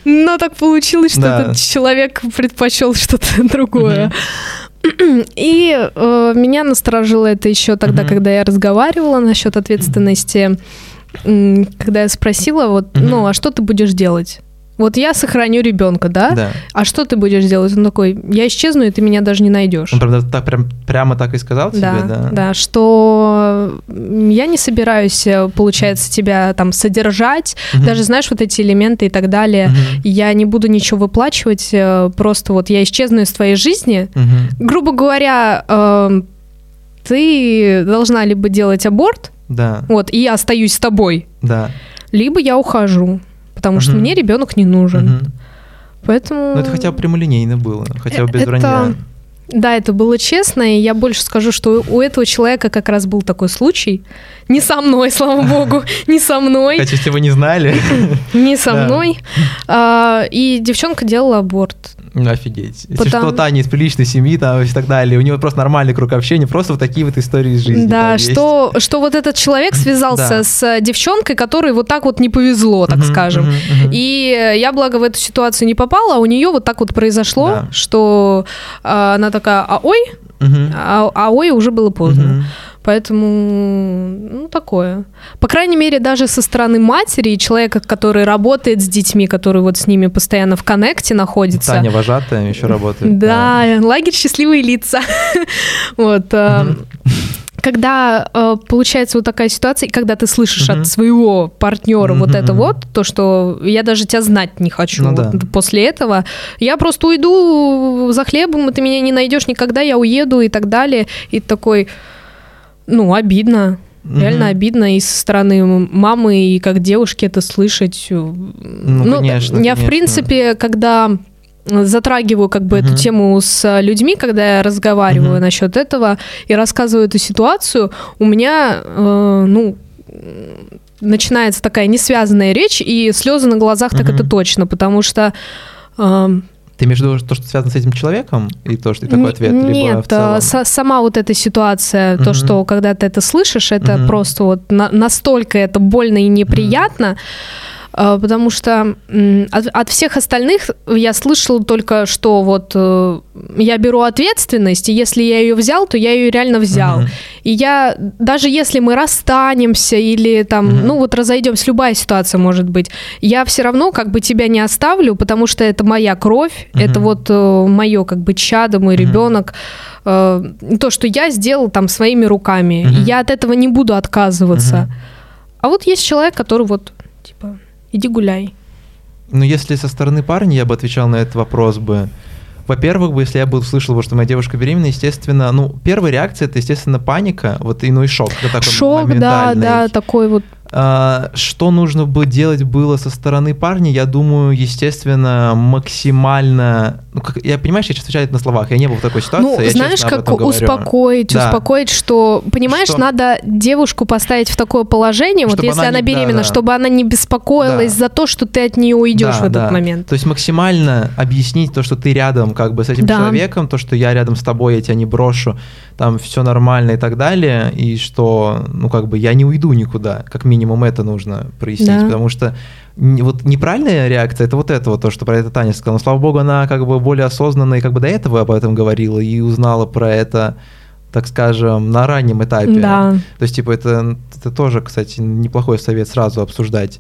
Но так получилось, что этот человек предпочел что-то другое. И э, меня насторожило это еще тогда, когда я разговаривала насчет ответственности, когда я спросила, вот, ну, а что ты будешь делать? Вот я сохраню ребенка, да? Да. А что ты будешь делать? Он такой, я исчезну, и ты меня даже не найдешь. Он правда так прям прямо так и сказал тебе, Да, да? да, что я не собираюсь, э, получается, тебя там содержать, Мгм. даже, знаешь, вот эти элементы и так далее. Мгм. Я не буду ничего выплачивать, э, просто вот я исчезну из твоей жизни. Мгм. Грубо говоря, э, ты должна либо делать аборт, Да, вот, и я остаюсь с тобой, да. либо я ухожу, потому что мне ребенок не нужен. Поэтому... Ну, это хотя бы прямолинейно было, хотя бы без Это- вранья. Да, это было честно, и я больше скажу, что у этого человека как раз был такой случай. Не со мной, слава богу, не со мной, Хотя, если вы не знали, не со мной. А, И девчонка делала аборт. Ну, офигеть. Если Потому- что, Таня из приличной семьи там и так далее, у него просто нормальный круг общения, просто вот такие вот истории из жизни. Да, есть. что, что вот этот человек связался Да. с девчонкой, которой вот так вот не повезло, так скажем. И я, благо, в эту ситуацию не попала, а у нее вот так вот произошло, Да. что а, она такая, а ой, а, а ой, уже было поздно. Поэтому, ну, такое. По крайней мере, даже со стороны матери и человека, который работает с детьми, который вот с ними постоянно в коннекте находится. Таня вожатая еще работает. Да, лагерь счастливые лица. Вот. э. Когда э, получается вот такая ситуация, и когда ты слышишь от своего партнера вот это вот, то, что я даже тебя знать не хочу Ну после этого, я просто уйду за хлебом, и ты меня не найдешь никогда, я уеду и так далее. И такой, ну, обидно. Мгм. Реально обидно и со стороны мамы, и как девушки это слышать. Ну, конечно, Я, в конечно. принципе, когда затрагиваю как бы эту Мгм. тему с людьми, когда я разговариваю Мгм. насчет этого и рассказываю эту ситуацию, у меня, э, ну, начинается такая несвязанная речь, и слезы на глазах, так это точно, потому что... э, Ты имеешь в виду то, что связано с этим человеком, и то, что и такой ответ, либо Нет, в целом? а, са- сама вот эта ситуация, то, Мгм. что когда ты это слышишь, это Мгм. просто вот на- настолько это больно и неприятно. А, потому что от, от всех остальных я слышала только, что вот э, я беру ответственность, и если я ее взял, то я ее реально взял. Uh-huh. И я, даже если мы расстанемся или там, uh-huh. ну вот разойдемся, любая ситуация может быть, я все равно как бы тебя не оставлю, потому что это моя кровь, uh-huh. это вот э, мое как бы чадо, мой uh-huh. ребенок э, то, что я сделал там своими руками. Uh-huh. Я от этого не буду отказываться. Uh-huh. А вот есть человек, который вот, иди гуляй. Ну, если со стороны парня я бы отвечал на этот вопрос бы, во-первых, бы, если я бы услышал, что моя девушка беременна, естественно, ну, первая реакция это, естественно, паника, вот и ну и шок. Такой шок, да, да, такой вот а, что нужно бы делать было со стороны парня, я думаю, естественно, максимально... Ну, как, я понимаю, что я сейчас отвечаю на словах, я не был в такой ситуации. Ну, я знаешь, как успокоить, да. успокоить, что, понимаешь, что... надо девушку поставить в такое положение, чтобы вот если она, она беременна, да, да. чтобы она не беспокоилась да. за то, что ты от нее уйдешь да, в этот да. момент. То есть максимально объяснить то, что ты рядом как бы с этим да. человеком, то, что я рядом с тобой, я тебя не брошу, там все нормально и так далее, и что, ну, как бы я не уйду никуда, как минимум это нужно прояснить, да. потому что вот неправильная реакция это вот это вот то, что про это Таня сказала. Но слава богу, она как бы более осознанно и как бы до этого об этом говорила и узнала про это так скажем, на раннем этапе. Да. То есть, типа, это, это тоже, кстати, неплохой совет сразу обсуждать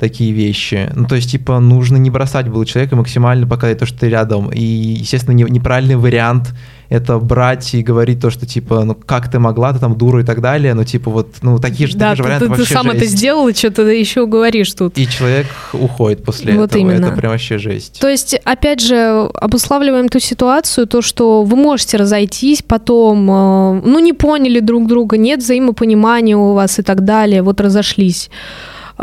такие вещи. Ну, то есть, типа, нужно не бросать было человека максимально показать то, что ты рядом. И, естественно, не, неправильный вариант это брать и говорить то, что типа, ну как ты могла, ты там дура и так далее, но типа вот, ну такие же, да, такие же варианты ты, вообще ты сам жесть. это сделал, и что ты еще говоришь тут. И человек уходит после вот этого, именно. это прям вообще жесть. То есть, опять же, обуславливаем ту ситуацию, то, что вы можете разойтись, потом, э, ну не поняли друг друга, нет взаимопонимания у вас и так далее, вот разошлись.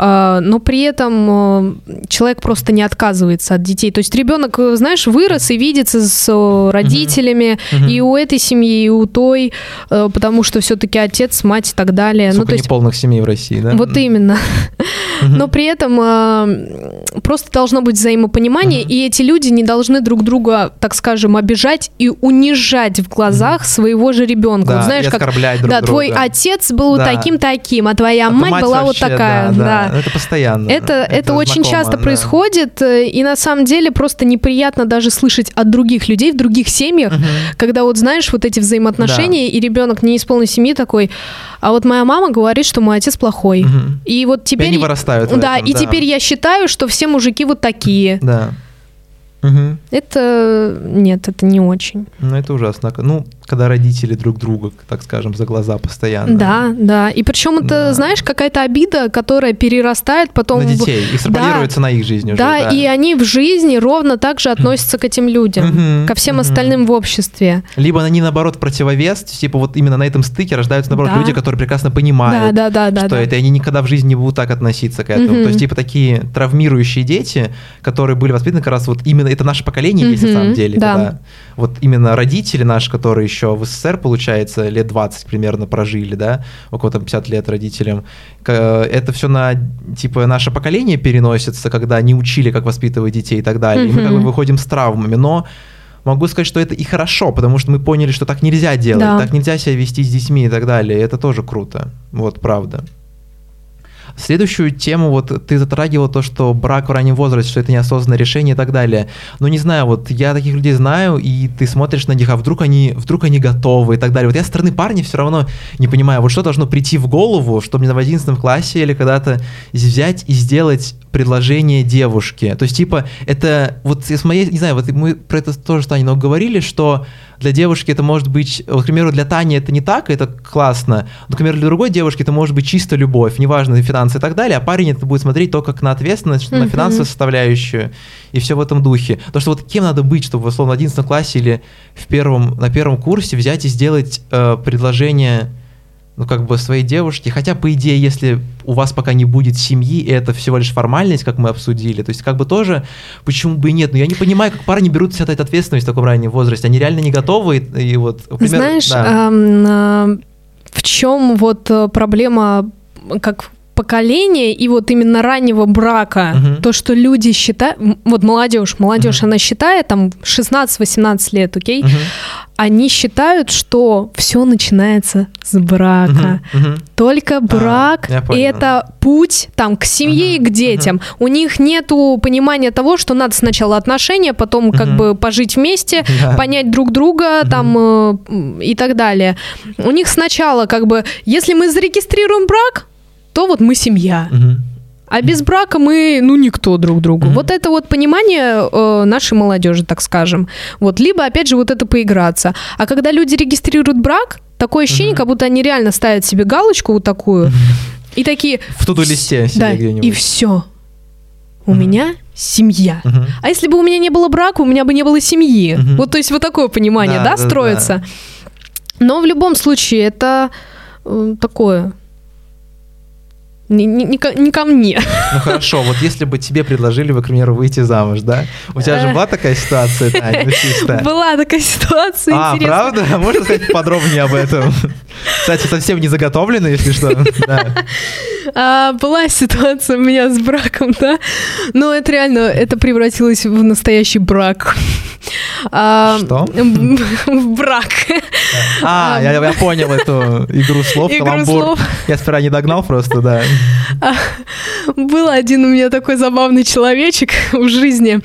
А, но при этом э, человек просто не отказывается от детей. То есть ребенок, э, знаешь, вырос и видится с э, родителями угу. и у этой семьи, и у той, потому что все-таки отец, мать и так далее. Сколько ну, то есть полных семей в России, да? Вот именно. Но при этом просто должно быть взаимопонимание, и эти люди не должны друг друга, так скажем, обижать и унижать в глазах своего же ребенка. Да, знаешь, как друг да, твой отец был таким таким, а твоя мать была вот такая, да. Это постоянно. Это, это, это очень знакомо, часто да. происходит, э, и на самом деле просто неприятно даже слышать от других людей в других семьях, угу. когда вот знаешь вот эти взаимоотношения, да. и ребенок не из полной семьи такой, а вот моя мама говорит, что мой отец плохой. Угу. И вот теперь... И они вырастают. Да, этом, и да. теперь я считаю, что все мужики вот такие. Да. Угу. Это нет, это не очень. Ну, это ужасно. Ну, когда родители друг друга, так скажем, за глаза постоянно. Да, да. И причем это, да. знаешь, какая-то обида, которая перерастает потом... На детей. И экстраполируется да. на их жизнь уже. Да, да, и они в жизни ровно так же относятся к этим людям, ко всем остальным в обществе. Либо они, наоборот, противовес, типа вот именно на этом стыке рождаются, наоборот, да. люди, которые прекрасно понимают, да, да, да, что да, это, и они никогда в жизни не будут так относиться к этому. То есть, типа, такие травмирующие дети, которые были воспитаны как раз вот именно, это наше поколение есть на самом деле. Да. Вот именно родители наши, которые еще в СССР, получается, лет 20 примерно прожили, да, около там 50 лет родителям, это все на, типа, наше поколение переносится, когда не учили, как воспитывать детей и так далее. Mm-hmm. И мы как бы выходим с травмами, но могу сказать, что это и хорошо, потому что мы поняли, что так нельзя делать, да. так нельзя себя вести с детьми и так далее. И это тоже круто. Вот, правда. Следующую тему, вот ты затрагивал то, что брак в раннем возрасте, что это неосознанное решение и так далее. Но не знаю, вот я таких людей знаю, и ты смотришь на них, а вдруг они, вдруг они готовы и так далее. Вот я со стороны парня все равно не понимаю, вот что должно прийти в голову, чтобы мне в 11 классе или когда-то взять и сделать предложение девушке. То есть, типа, это вот с моей, не знаю, вот мы про это тоже с Таней много говорили, что для девушки это может быть, вот, к примеру, для Тани это не так, это классно, но, к примеру, для другой девушки это может быть чисто любовь, неважно, финансы и так далее, а парень это будет смотреть только как на ответственность, mm-hmm. на финансовую составляющую и все в этом духе. То, что вот кем надо быть, чтобы, условно, в 11 классе или в первом, на первом курсе взять и сделать э, предложение ну, как бы своей девушке, хотя, по идее, если у вас пока не будет семьи, и это всего лишь формальность, как мы обсудили, то есть, как бы тоже, почему бы и нет, но я не понимаю, как парни берут себя эту ответственность в таком раннем возрасте, они реально не готовы, и, и вот, например, Знаешь, да. эм, э, в чем вот проблема, как поколения и вот именно раннего брака, Мгм. то, что люди считают, вот молодежь, молодежь, она считает там 16-18 лет, окей, Мгм. они считают, что все начинается с брака. Мгм. Только брак я понял. это путь там к семье и к детям. У них нету понимания того, что надо сначала отношения, потом как бы пожить вместе, Да. понять друг друга там э, и так далее. У них сначала как бы, если мы зарегистрируем брак, то вот мы семья. А без брака мы, ну, никто друг другу. Мгм. Вот это вот понимание э, нашей молодежи, так скажем. Вот, либо, опять же, вот это поиграться. А когда люди регистрируют брак, такое ощущение, Мгм. как будто они реально ставят себе галочку вот такую, и такие... В туду листе Да, где-нибудь. и все. У Мгм. меня семья. Мгм. А если бы у меня не было брака, у меня бы не было семьи. Мгм. Вот, то есть вот такое понимание, Да, да, да, да. строится. Но в любом случае это э, такое не, не- не ко, не ко мне. Ну хорошо, вот если бы тебе предложили, бы, к примеру, выйти замуж, да? У тебя же Э. была такая ситуация, Таня, ну, чисто? Была такая ситуация А, интересная. правда? Можно сказать подробнее об этом? Кстати, совсем не заготовлено, если что. Да. А, была ситуация у меня с браком, да. Но это реально, это превратилось в настоящий брак. А, Что? В брак. А, я, я понял эту игру слов, Игру каламбур. слов. Я сперва не догнал просто, да. Был один у меня такой забавный человечек в жизни.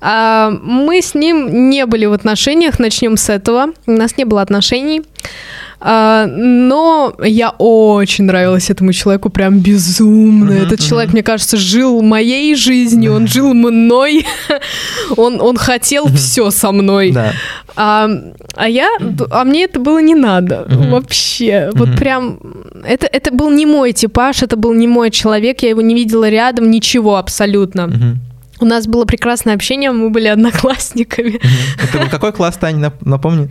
А, Мы с ним не были в отношениях, начнем с этого. У нас не было отношений. А, Но я очень нравилась этому человеку, прям безумно. Этот человек, мне кажется, жил моей жизнью, он жил мной, он, он хотел все со мной. Да. А, а я, а мне это было не надо Мгм. вообще. Вот Мгм. прям, это, это был не мой типаж, это был не мой человек, я его не видела рядом, ничего абсолютно. Мгм. У нас было прекрасное общение, мы были одноклассниками. Это был какой класс, нап- напомни?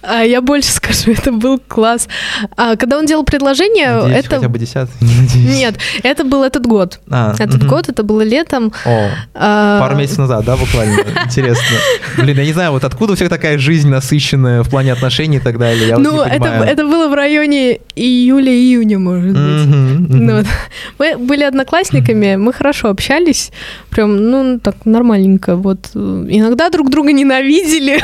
А я больше скажу, это был класс. А, когда он делал предложение, Надеюсь, это... хотя бы десятый, не. Нет, это был этот год. А, Этот год, это было летом. О, А, пару месяцев назад, да, буквально? Интересно. Блин, я не знаю, вот откуда у всех такая жизнь насыщенная в плане отношений и так далее, я Ну, это, было в районе июля-июня, может быть. Ну, вот. Мы были одноклассниками, мы хорошо общались, прям, ну, так нормальненько. Вот э, иногда друг друга ненавидели,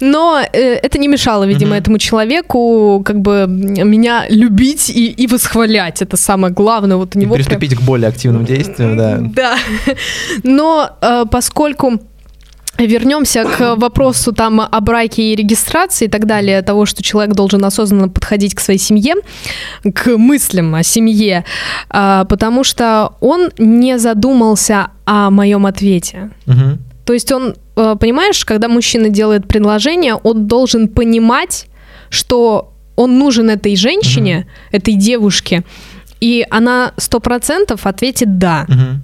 но э, это не мешало, видимо, этому человеку как бы меня любить и, и восхвалять. Это самое главное. Вот у него прям- Приступить к более активным действиям, да. да. Но э, поскольку вернемся к вопросу там о браке и регистрации и так далее, того, что человек должен осознанно подходить к своей семье, к мыслям о семье, а, потому что он не задумался о моем ответе. Мгм. То есть он, э, понимаешь, когда мужчина делает предложение, он должен понимать, что он нужен этой женщине, этой девушке, и она сто процентов ответит «да». Мгм.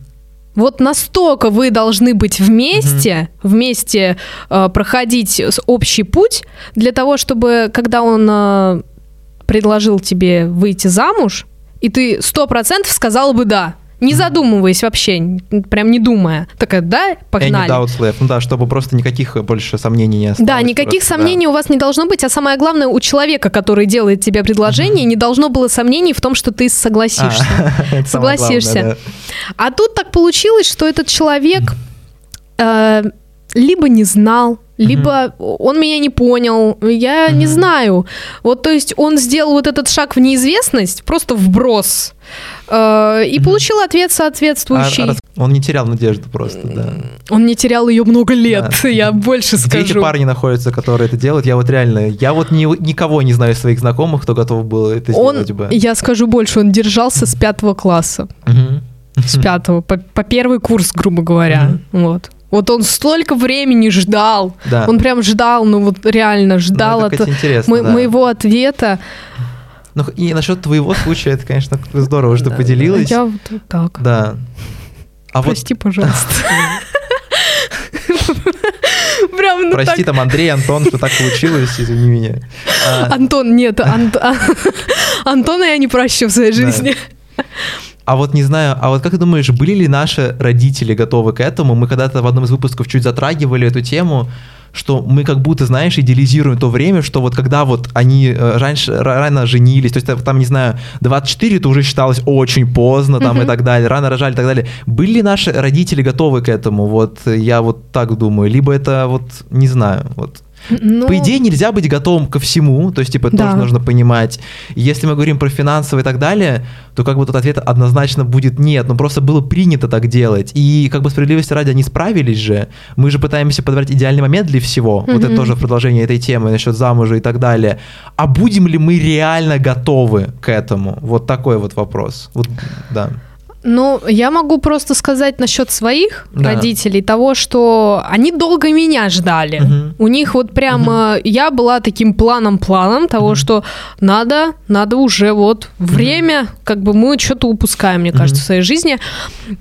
Вот настолько вы должны быть вместе, вместе э, проходить общий путь для того, чтобы, когда он э, предложил тебе выйти замуж, и ты сто процентов сказала бы да, не задумываясь вообще, прям не думая, такая да, Any погнали. doubts left. Ну да, чтобы просто никаких больше сомнений не осталось. Да, никаких просто, да. сомнений у вас не должно быть, а самое главное, у человека, который делает тебе предложение, не должно было сомнений в том, что ты А, согласишься. самое Согласишься. главное, А тут так получилось, что этот человек э, либо не знал, либо он меня не понял, я не Мгм. знаю. Вот, то есть он сделал вот этот шаг в неизвестность, просто вброс, э, и Мгм. получил ответ соответствующий. А- а Он не терял надежду просто, да. Он не терял ее много лет, Да. я больше Где скажу. эти парни находятся, которые это делают? Я вот реально, я вот ни- никого не знаю из своих знакомых, кто готов был это Он, сделать бы. я скажу больше, он держался с пятого класса. Мгм. с пятого, по, по первый курс, грубо говоря. Вот. Вот он столько времени ждал. Да. Он прям ждал, ну вот реально Ну, ждал это, от мо- да. моего ответа. Ну, и насчет твоего случая, это, конечно, здорово, что ты поделилась. Я вот вот так. Да. А Прости, пожалуйста. Прям, ну вот, прости, так. там, Андрей, Антон, что так получилось, извини меня. А, Антон, нет, Ант- а- Антона я не прощу в своей Да. А вот не знаю, а вот как ты думаешь, были ли наши родители готовы к этому? Мы когда-то в одном из выпусков чуть затрагивали эту тему, что мы как будто, знаешь, идеализируем то время, что вот когда вот они э, раньше, рано женились, то есть там, не знаю, 24 это уже считалось очень поздно там mm-hmm. и так далее, рано рожали и так далее. Были ли наши родители готовы к этому? Вот я вот так думаю. Либо это вот, не знаю, вот ну... По идее, нельзя быть готовым ко всему, то есть, типа, да. тоже нужно понимать. Если мы говорим про финансовые и так далее, то как бы тот ответ однозначно будет нет, но просто было принято так делать. И как бы справедливости ради они справились же. Мы же пытаемся подобрать идеальный момент для всего. Mm-hmm. Вот это тоже в продолжение этой темы насчет замужа и так далее. А будем ли мы реально готовы к этому? Вот такой вот вопрос. Вот, да. Ну, я могу просто сказать насчет своих да. родителей того, что они долго меня ждали. Угу. У них вот прямо угу. я была таким планом-планом того, угу. что надо, надо уже вот время, угу. как бы мы что-то упускаем, мне кажется, угу. в своей жизни.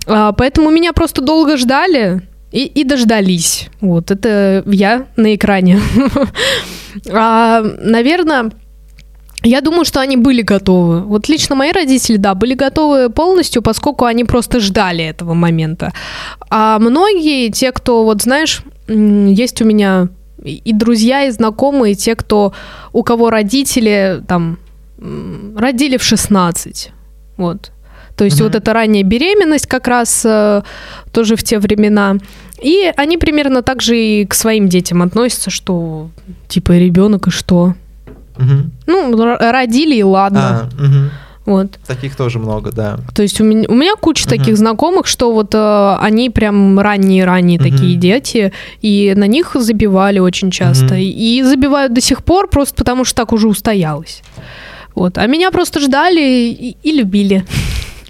А, поэтому меня просто долго ждали. И, и дождались. Вот, это я на экране. а, наверное, я думаю, что они были готовы. Вот лично мои родители, да, были готовы полностью, поскольку они просто ждали этого момента. А многие, те, кто, вот знаешь, есть у меня и друзья, и знакомые, те, кто, у кого родители там родили в 16. Вот. То есть mm-hmm. вот эта ранняя беременность как раз э, тоже в те времена. И они примерно так же и к своим детям относятся, что типа ребенок и что. Угу. Ну, родили и ладно. А, угу. Вот. Таких тоже много, да. То есть у меня, у меня куча uh таких знакомых, что вот э, они прям ранние-ранние uh такие дети, и на них забивали очень часто. uh И забивают до сих пор просто потому, что так уже устоялось. Вот. А меня просто ждали и, и любили.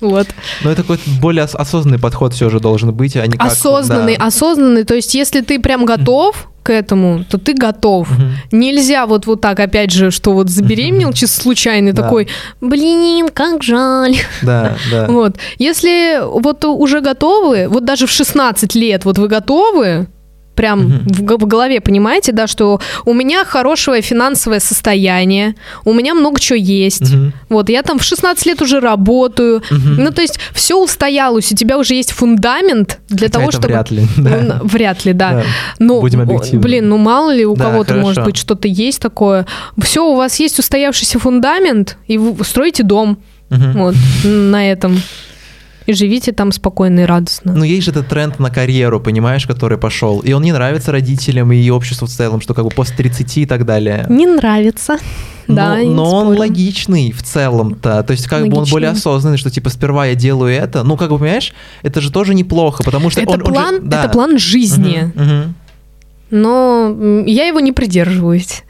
Вот. Но это какой-то более осознанный подход все же должен быть, а не как... Осознанный, да. осознанный. То есть, если ты прям готов к этому, то ты готов. Угу. Нельзя вот, вот так, опять же, что вот забеременел чисто случайный да. такой, блин, как жаль. Да, да. Вот. Если вот уже готовы, вот даже в 16 лет вот вы готовы, прям угу. в, в голове, понимаете, да, что у меня хорошее финансовое состояние, у меня много чего есть. Угу. Вот, я там в 16 лет уже работаю. Угу. Ну, то есть все устоялось, у тебя уже есть фундамент для Хотя того, это чтобы... вряд ли. Да. Ну, вряд ли, да. да. Но, Будем объективны. Блин, ну мало ли у да, кого-то, хорошо. может быть, что-то есть такое. Все, у вас есть устоявшийся фундамент, и вы строите дом. Угу. Вот, на этом и живите там спокойно и радостно. Ну, есть же этот тренд на карьеру, понимаешь, который пошел. И он не нравится родителям и обществу в целом, что как бы после 30 и так далее. Не нравится. Но, да, но он логичный в целом-то. То есть, как логичный. бы он более осознанный, что типа сперва я делаю это. Ну, как бы, понимаешь, это же тоже неплохо, потому что это он, план, он же, да. это план жизни. Угу, угу. Но я его не придерживаюсь.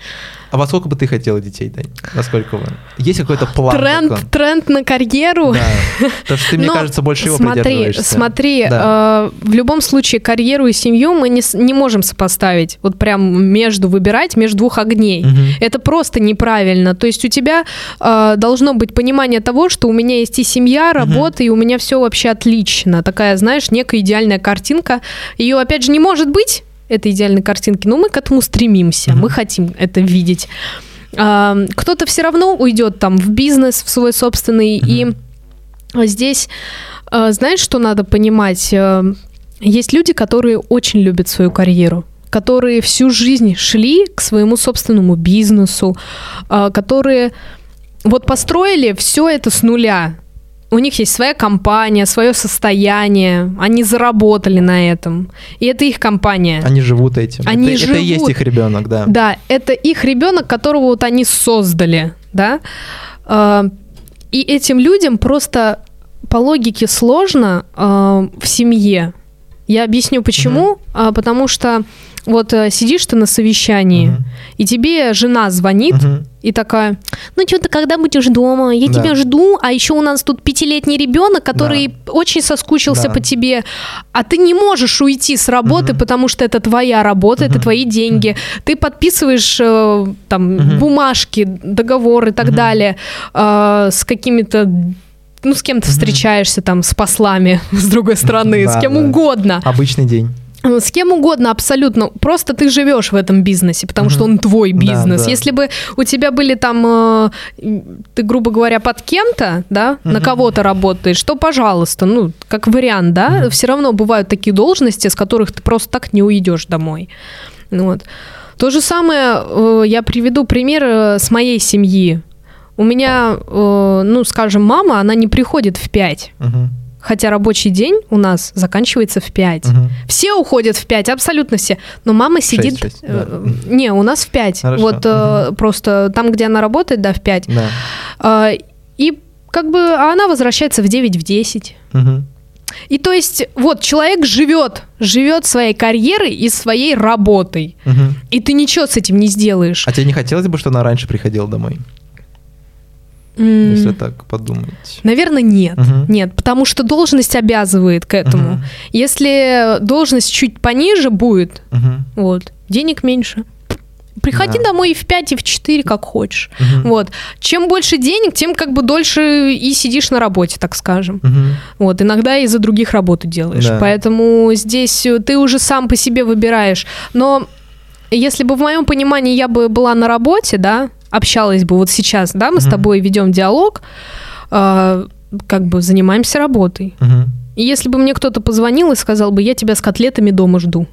А во сколько бы ты хотела детей, Дань? Насколько вы? Есть какой-то план? Тренд, такой? тренд на карьеру. Да. Потому что ты, мне Но кажется, больше его смотри, придерживаешься. Смотри, да. э, в любом случае карьеру и семью мы не, не можем сопоставить. Вот прям между выбирать, между двух огней. Угу. Это просто неправильно. То есть у тебя э, должно быть понимание того, что у меня есть и семья, работа, угу. и у меня все вообще отлично. Такая, знаешь, некая идеальная картинка. Ее, опять же, не может быть, этой идеальной картинки, но мы к этому стремимся, mm-hmm. мы хотим это видеть. А, кто-то все равно уйдет там в бизнес, в свой собственный, mm-hmm. и здесь, а, знаешь, что надо понимать? А, есть люди, которые очень любят свою карьеру которые всю жизнь шли к своему собственному бизнесу, а, которые вот построили все это с нуля у них есть своя компания, свое состояние, они заработали на этом, и это их компания. Они живут этим. Они это, живут. это и есть их ребенок, да. Да, это их ребенок, которого вот они создали, да. А, и этим людям просто по логике сложно а, в семье. Я объясню почему. Угу. Потому что вот э, сидишь ты на совещании, угу. и тебе жена звонит угу. и такая, ну что ты когда будешь дома? Я да. тебя жду, а еще у нас тут пятилетний ребенок, который да. очень соскучился да. по тебе, а ты не можешь уйти с работы, угу. потому что это твоя работа, угу. это твои деньги. Ты подписываешь э, там угу. бумажки, договоры и так угу. далее э, с какими-то ну, с кем то встречаешься там, с послами с другой стороны, да, с кем да. угодно. Обычный день. Э, с кем угодно абсолютно. Просто ты живешь в этом бизнесе, потому угу. что он твой бизнес. Да, да. Если бы у тебя были там, э, ты, грубо говоря, под кем-то, да, угу. на кого-то работаешь, то, пожалуйста, ну, как вариант, да, угу. все равно бывают такие должности, с которых ты просто так не уйдешь домой. Вот. То же самое, э, я приведу пример э, с моей семьи. У меня, э, ну, скажем, мама, она не приходит в 5. Мгм. Хотя рабочий день у нас заканчивается в 5. Мгм. Все уходят в 5, абсолютно все. Но мама сидит... шесть, э, Не, у нас в 5. Хорошо. Вот э, просто там, где она работает, да, в 5. Да. А, и как бы а она возвращается в 9, в 10. Мгм. И то есть вот человек живет, живет своей карьерой и своей работой. Мгм. И ты ничего с этим не сделаешь. А тебе не хотелось бы, что она раньше приходила домой? М, Если так подумать. Наверное, нет. Мгм. Нет, потому что должность обязывает к этому. Мгм. Если должность чуть пониже будет, Мгм. вот, денег меньше. Приходи Да. домой и в 5, и в 4, как хочешь. Мгм. Вот. Чем больше денег, тем как бы дольше и сидишь на работе, так скажем. Мгм. Вот, иногда из-за других работу делаешь. Да. Поэтому здесь э, ты уже сам по себе выбираешь. Но если бы в моем понимании я бы была на работе, да, общалась бы вот сейчас, да, мы с Мгм. тобой ведем диалог, э, как бы занимаемся работой. Мгм. И если бы мне кто-то позвонил и сказал бы, я тебя с котлетами дома жду.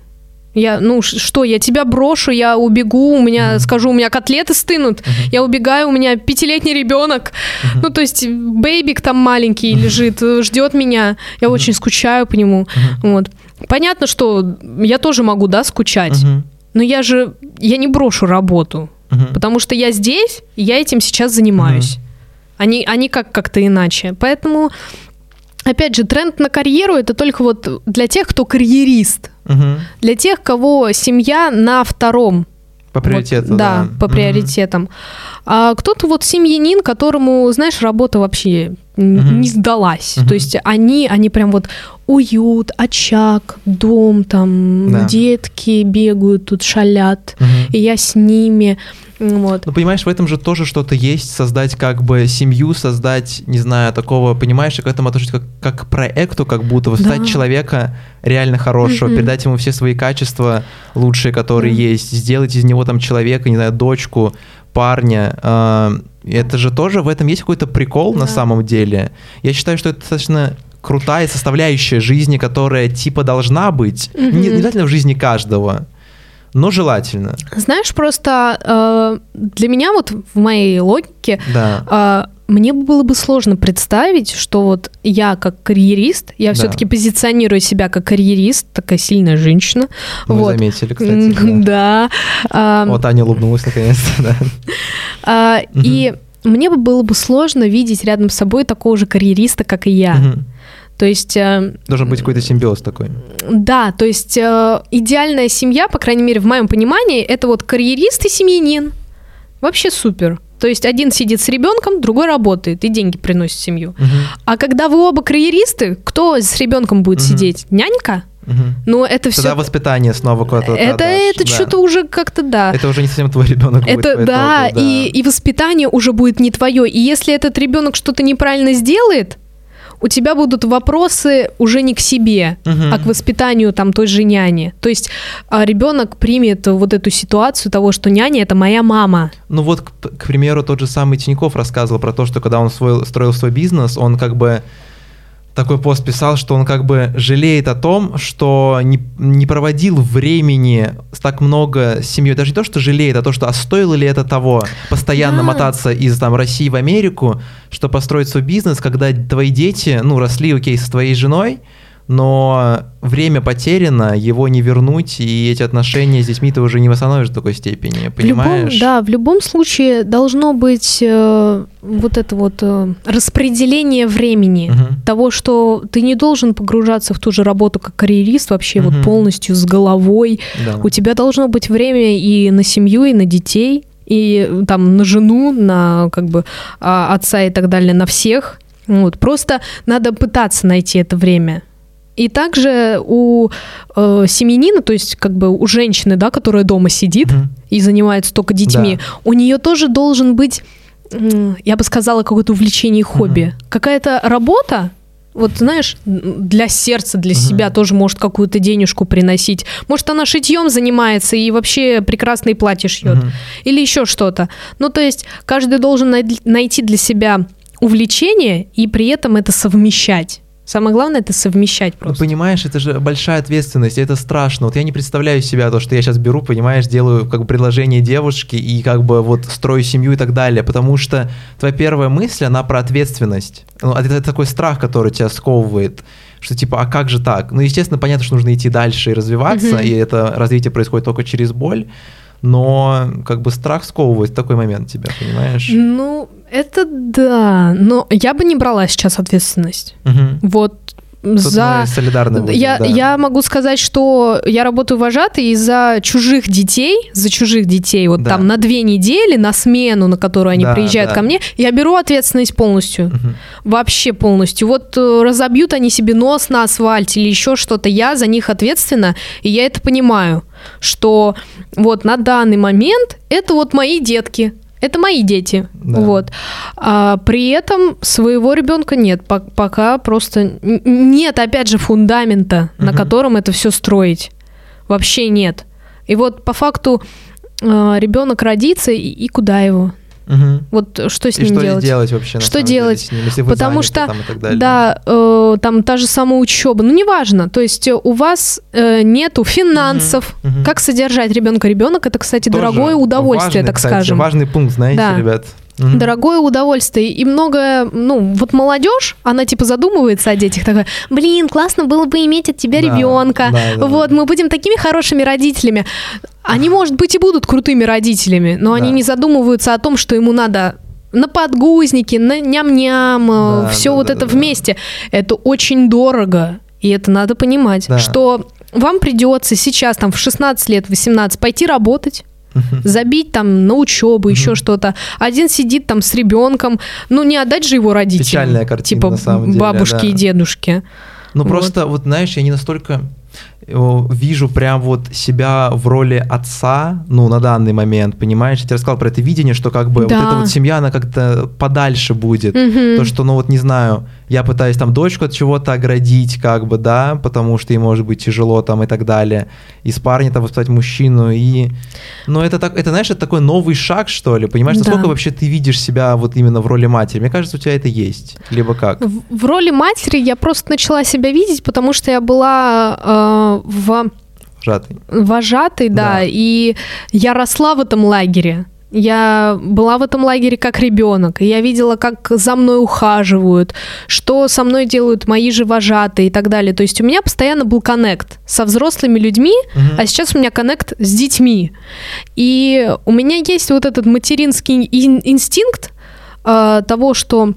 Я, ну что, я тебя брошу, я убегу, у меня, Мгм. скажу, у меня котлеты стынут, Мгм. я убегаю, у меня пятилетний ребенок, Мгм. ну то есть бейбик там маленький лежит, э, ждет меня, я очень скучаю по нему, Мгм. вот. Понятно, что я тоже могу, да, скучать, Мгм. но я же, я не брошу работу, Мгм. потому что я здесь, и я этим сейчас занимаюсь, не, а не как как-то иначе. Поэтому, опять же, тренд на карьеру это только вот для тех, кто карьерист, Мгм. для тех, кого семья на втором. По приоритету, Вот, да. по Мгм. приоритетам. А кто-то вот семьянин, которому, знаешь, работа вообще Мгм. не сдалась. Мгм. То есть они, они прям вот уют, очаг, дом, там, Да. детки бегают, тут шалят, Мгм. и я с ними. Вот. Ну, понимаешь, в этом же тоже что-то есть, создать как бы семью, создать, не знаю, такого, понимаешь, и к этому отношусь как, как к проекту, как будто воспитать Да. человека реально хорошего, Мгм. передать ему все свои качества лучшие, которые Да. есть, сделать из него там человека, не знаю, дочку, парня. А, Это же тоже, в этом есть какой-то прикол на Да. самом деле. Я считаю, что это достаточно крутая составляющая жизни, которая типа должна быть. Не, Мгм. не обязательно в жизни каждого, но желательно. Знаешь, просто э, для меня вот в моей логике Да. э, мне было бы сложно представить, что вот я как карьерист, я Да. все-таки позиционирую себя как карьерист, такая сильная женщина. Мы вот. заметили, кстати. Да. Да. А, Вот Аня улыбнулась наконец-то, да. а, И мне бы было бы сложно видеть рядом с собой такого же карьериста, как и я. Мгм. То есть, э, Должен быть какой-то симбиоз такой. да, то есть э, идеальная семья, по крайней мере, в моем понимании, это вот карьерист и семьянин. Вообще супер. То есть один сидит с ребенком, другой работает и деньги приносит семью. Мгм. А когда вы оба карьеристы, кто с ребенком будет Мгм. сидеть? Нянька? Мгм. Ну, это Тогда все. воспитание снова куда-то Это, отдашь, это да. что-то уже как-то да. Это уже не совсем твой ребенок будет. Это по да, итогу, И, и воспитание уже будет не твое. И если этот ребенок что-то неправильно сделает, у тебя будут вопросы уже не к себе, Мгм. а к воспитанию там той же няни. То есть а, ребенок примет вот эту ситуацию того, что няня это моя мама. Ну вот, к, к примеру, тот же самый Тиньков рассказывал про то, что когда он свой, строил свой бизнес, он как бы такой пост писал, что он как бы жалеет о том, что не, не проводил времени с так много с семьей. Даже не то, что жалеет, а то, что а стоило ли это того постоянно Да. мотаться из там, России в Америку, что построить свой бизнес, когда твои дети, ну, росли, окей, со твоей женой, но время потеряно, его не вернуть, и эти отношения с детьми ты уже не восстановишь в такой степени, В любом, понимаешь? да, в любом случае должно быть э, вот это вот э, распределение времени. Мгм. Того, что ты не должен погружаться в ту же работу как карьерист вообще Мгм. вот полностью с головой. Да. У тебя должно быть время и на семью, и на детей, и э, там на жену, на как бы а, отца и так далее, на всех. Вот. Просто надо пытаться найти это время. И также у э, семьянина, то есть как бы у женщины, да, которая дома сидит Мгм. и занимается только детьми, Да. у нее тоже должен быть, я бы сказала, какое-то увлечение и хобби. Какая-то работа, вот знаешь, для сердца, для Мгм. себя тоже может какую-то денежку приносить. Может, она шитьем занимается и вообще прекрасные платья шьет. Мгм. Или еще что-то. Ну, то есть каждый должен най- найти для себя увлечение и при этом это совмещать. Самое главное это совмещать Ну, просто. понимаешь, это же большая ответственность, это страшно. Вот я не представляю себя то, что я сейчас беру, понимаешь, делаю как бы предложение девушке и как бы вот строю семью и так далее, потому что твоя первая мысль, она про ответственность. Ну, это такой страх, который тебя сковывает, что типа, а как же так? Ну, естественно, понятно, что нужно идти дальше и развиваться, Мгм. и это развитие происходит только через боль, но как бы страх сковывает в такой момент тебя, понимаешь? Ну, это да, но я бы не брала сейчас ответственность. Мгм. Вот Тут за... солидарны будем, я, да. я могу сказать, что я работаю вожатой из-за чужих детей, за чужих детей, вот Да. там на две недели, на смену, на которую они Да, приезжают да. ко мне, я беру ответственность полностью. Мгм. Вообще полностью. Вот э, разобьют они себе нос на асфальте или еще что-то, я за них ответственна, и я это понимаю, что вот на данный момент это вот мои детки. Это мои дети, Да. вот. А при этом своего ребенка нет, Пок- пока просто нет, опять же, фундамента, на Мгм. котором это все строить, вообще нет. И вот по факту ребенок родится и, и куда его? Мгм. Вот что с И ним что делать? делать вообще? Что самом деле делать? с ним, если вы Потому заняты что, там далее? Да, э, там та же самая учеба, ну неважно, то есть э, у вас э, нету финансов, мгм. как содержать ребенка. Ребенок это, кстати, Тоже дорогое удовольствие, важный, так кстати, скажем. Важный пункт, знаете, Да. ребят. Мгм. Дорогое удовольствие. И много, ну, вот молодежь, она типа задумывается о детях, такая, блин, классно было бы иметь от тебя Да, ребенка. да, да. Вот, мы будем такими хорошими родителями. Они, может быть, и будут крутыми родителями, но они Да. не задумываются о том, что ему надо на подгузники, на ням-ням, Да, все да, вот да, это да, да. вместе. Это очень дорого. И это надо понимать, Да. что вам придется сейчас, там, в 16 лет, 18, пойти работать, забить там на учебу, еще что-то. Один сидит там с ребенком, ну не отдать же его родителям. Печальная картина, Типа на самом деле, бабушки да. и дедушки. Ну Вот. просто, вот знаешь, я не настолько э, вижу прям вот себя в роли отца, ну, на данный момент, понимаешь? Я тебе рассказал про это видение, что как бы Да. вот эта вот семья, она как-то подальше будет. Мгм. То, что, ну вот не знаю, я пытаюсь там дочку от чего-то оградить, как бы, да, потому что ей может быть тяжело там и так далее. Из парня там воспитать мужчину и... Ну это так, это, знаешь, это такой новый шаг, что ли, понимаешь? Да. Насколько вообще ты видишь себя вот именно в роли матери? Мне кажется, у тебя это есть. Либо как? В, в роли матери я просто начала себя видеть, потому что я была э, в Жатый. вожатой, да, Да. и я росла в этом лагере. Я была в этом лагере как ребенок, и я видела, как за мной ухаживают, что со мной делают мои же вожатые и так далее. То есть у меня постоянно был коннект со взрослыми людьми, Мгм. а сейчас у меня коннект с детьми. И у меня есть вот этот материнский ин- инстинкт э, того, что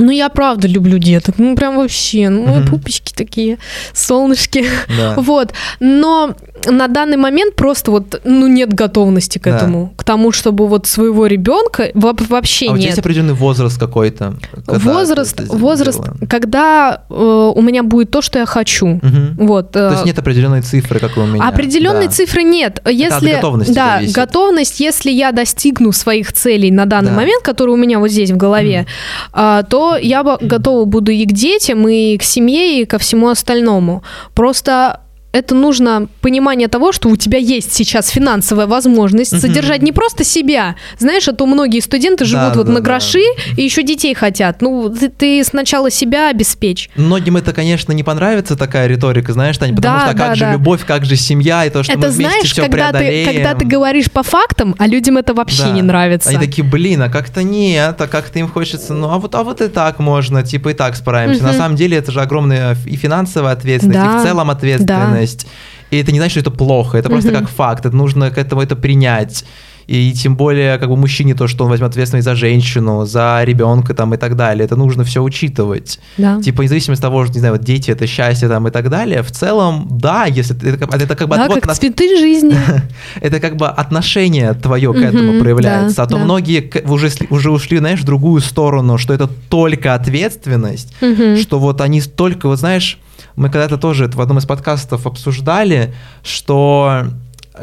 ну, я правда люблю деток, ну, прям вообще, ну, Мгм. пупочки такие, солнышки. Да. Вот, но на данный момент просто вот, ну, нет готовности к Да. этому, к тому, чтобы вот своего ребенка вообще А у тебя нет. есть определенный возраст какой-то? Возраст, это возраст, когда э, у меня будет то, что я хочу. Мгм. Вот. То есть нет определенной цифры, как у меня. Определенной Да. цифры нет. Если, готовности да, зависит. готовность, если я достигну своих целей на данный Да. момент, которые у меня вот здесь в голове, а, то я готова буду и к детям, и к семье, и ко всему остальному. Просто это нужно понимание того, что у тебя есть сейчас финансовая возможность Мгм. содержать не просто себя. Знаешь, а то многие студенты живут Да, вот да, на да. гроши и еще детей хотят. Ну, ты, ты сначала себя обеспечь. Многим это, конечно, не понравится такая риторика, знаешь, Таня, потому Да, что как да, же да. любовь, как же семья, и то, что мы это вместе знаешь, все когда ты, преодолеем. когда ты говоришь по фактам, а людям это вообще Да. не нравится. Они такие, блин, а как-то нет, а как-то им хочется, ну а вот, а вот и так можно, типа и так справимся. На Мгм. самом деле это же огромная и финансовая ответственность, и Да. в целом ответственность. И это не значит, что это плохо, это просто как факт, это нужно к этому это принять. И тем более, как бы мужчине то, что он возьмет ответственность за женщину, за ребенка там и так далее, это нужно все учитывать. Да. Типа, независимо от того, что, не знаю, вот дети это счастье там и так далее, в целом, да, если это, как- это как бы Да, отвод как на- цветы жизни. это как бы отношение твое к этому проявляется. да, а то да. многие уже, уже ушли, знаешь, в другую сторону, что это только ответственность, что вот они только, вот знаешь, мы когда-то тоже в одном из подкастов обсуждали, что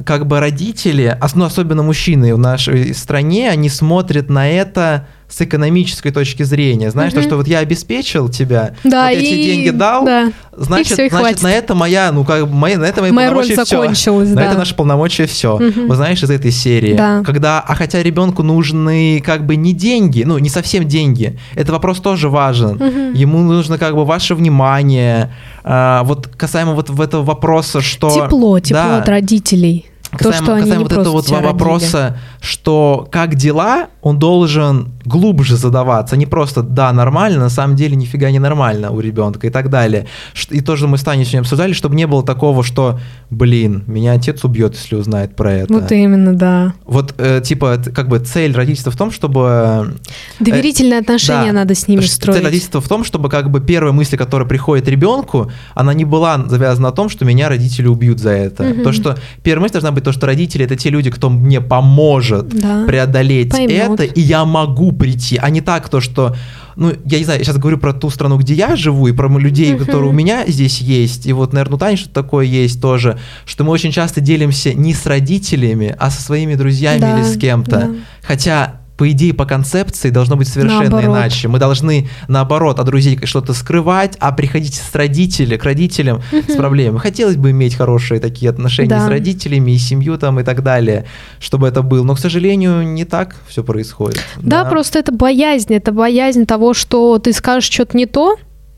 как бы родители, ну, особенно мужчины в нашей стране, они смотрят на это с экономической точки зрения. Знаешь, Мгм. то, что вот я обеспечил тебя, Да, вот я тебе и- деньги дал, да. значит, всё, и значит хватит. на это моя, ну как бы мои, на это мои Моя роль полномочия всё. закончилась, На да. это наши полномочия все. Мгм. Вы знаешь, из этой серии. Да. Когда, а хотя ребенку нужны как бы не деньги, ну не совсем деньги. Это вопрос тоже важен. Мгм. Ему нужно как бы ваше внимание. А, вот касаемо вот в этого вопроса, что... Тепло, тепло Да. от родителей. То, Касаемо, что они касаемо не вот этого вот вопроса, что как дела, он должен глубже задаваться, не просто да, нормально, на самом деле нифига не нормально у ребенка и так далее. И тоже мы с Таней сегодня обсуждали, чтобы не было такого, что, блин, меня отец убьет, если узнает про это. Вот именно, да. Вот, э, типа, как бы цель родительства в том, чтобы... Доверительные отношения да, надо с ними строить. Цель родительства в том, чтобы как бы первая мысль, которая приходит ребенку, она не была завязана на том, что меня родители убьют за это. Мгм. То, что первая мысль должна быть то, что родители это те люди, кто мне поможет Да. преодолеть Поймут. это, и я могу прийти, а не так то, что ну, я не знаю, я сейчас говорю про ту страну, где я живу, и про людей, Мгм. которые у меня здесь есть, и вот, наверное, у Тани что-то такое есть тоже, что мы очень часто делимся не с родителями, а со своими друзьями Да, или с кем-то. да. Хотя по идее, по концепции должно быть совершенно Наоборот. иначе. Мы должны, наоборот, от друзей что-то скрывать, а приходить с родителей, к родителям с проблемами. Хотелось бы иметь хорошие такие отношения Да. с родителями и семью там и так далее, чтобы это было. Но, к сожалению, не так все происходит. Да, просто это боязнь, это боязнь того, что ты скажешь что-то не то,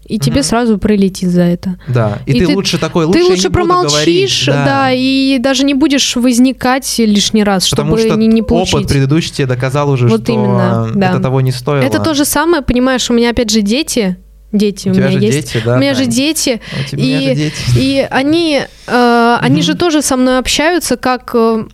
и тебе Мгм. сразу прилетит за это. Да, и, И ты, ты- лучше такой, лучше ты лучше промолчишь, говорить, да. и даже не будешь возникать лишний раз, Потому чтобы что не, не получить. опыт предыдущий тебе доказал уже, Вот что именно, да. это того не стоило. Это то же самое, понимаешь, у меня опять же дети, дети У у, меня же есть, дети, да, у меня же Тань? дети, У тебя же и- дети. и они, э, они Мгм. же тоже со мной общаются как, э,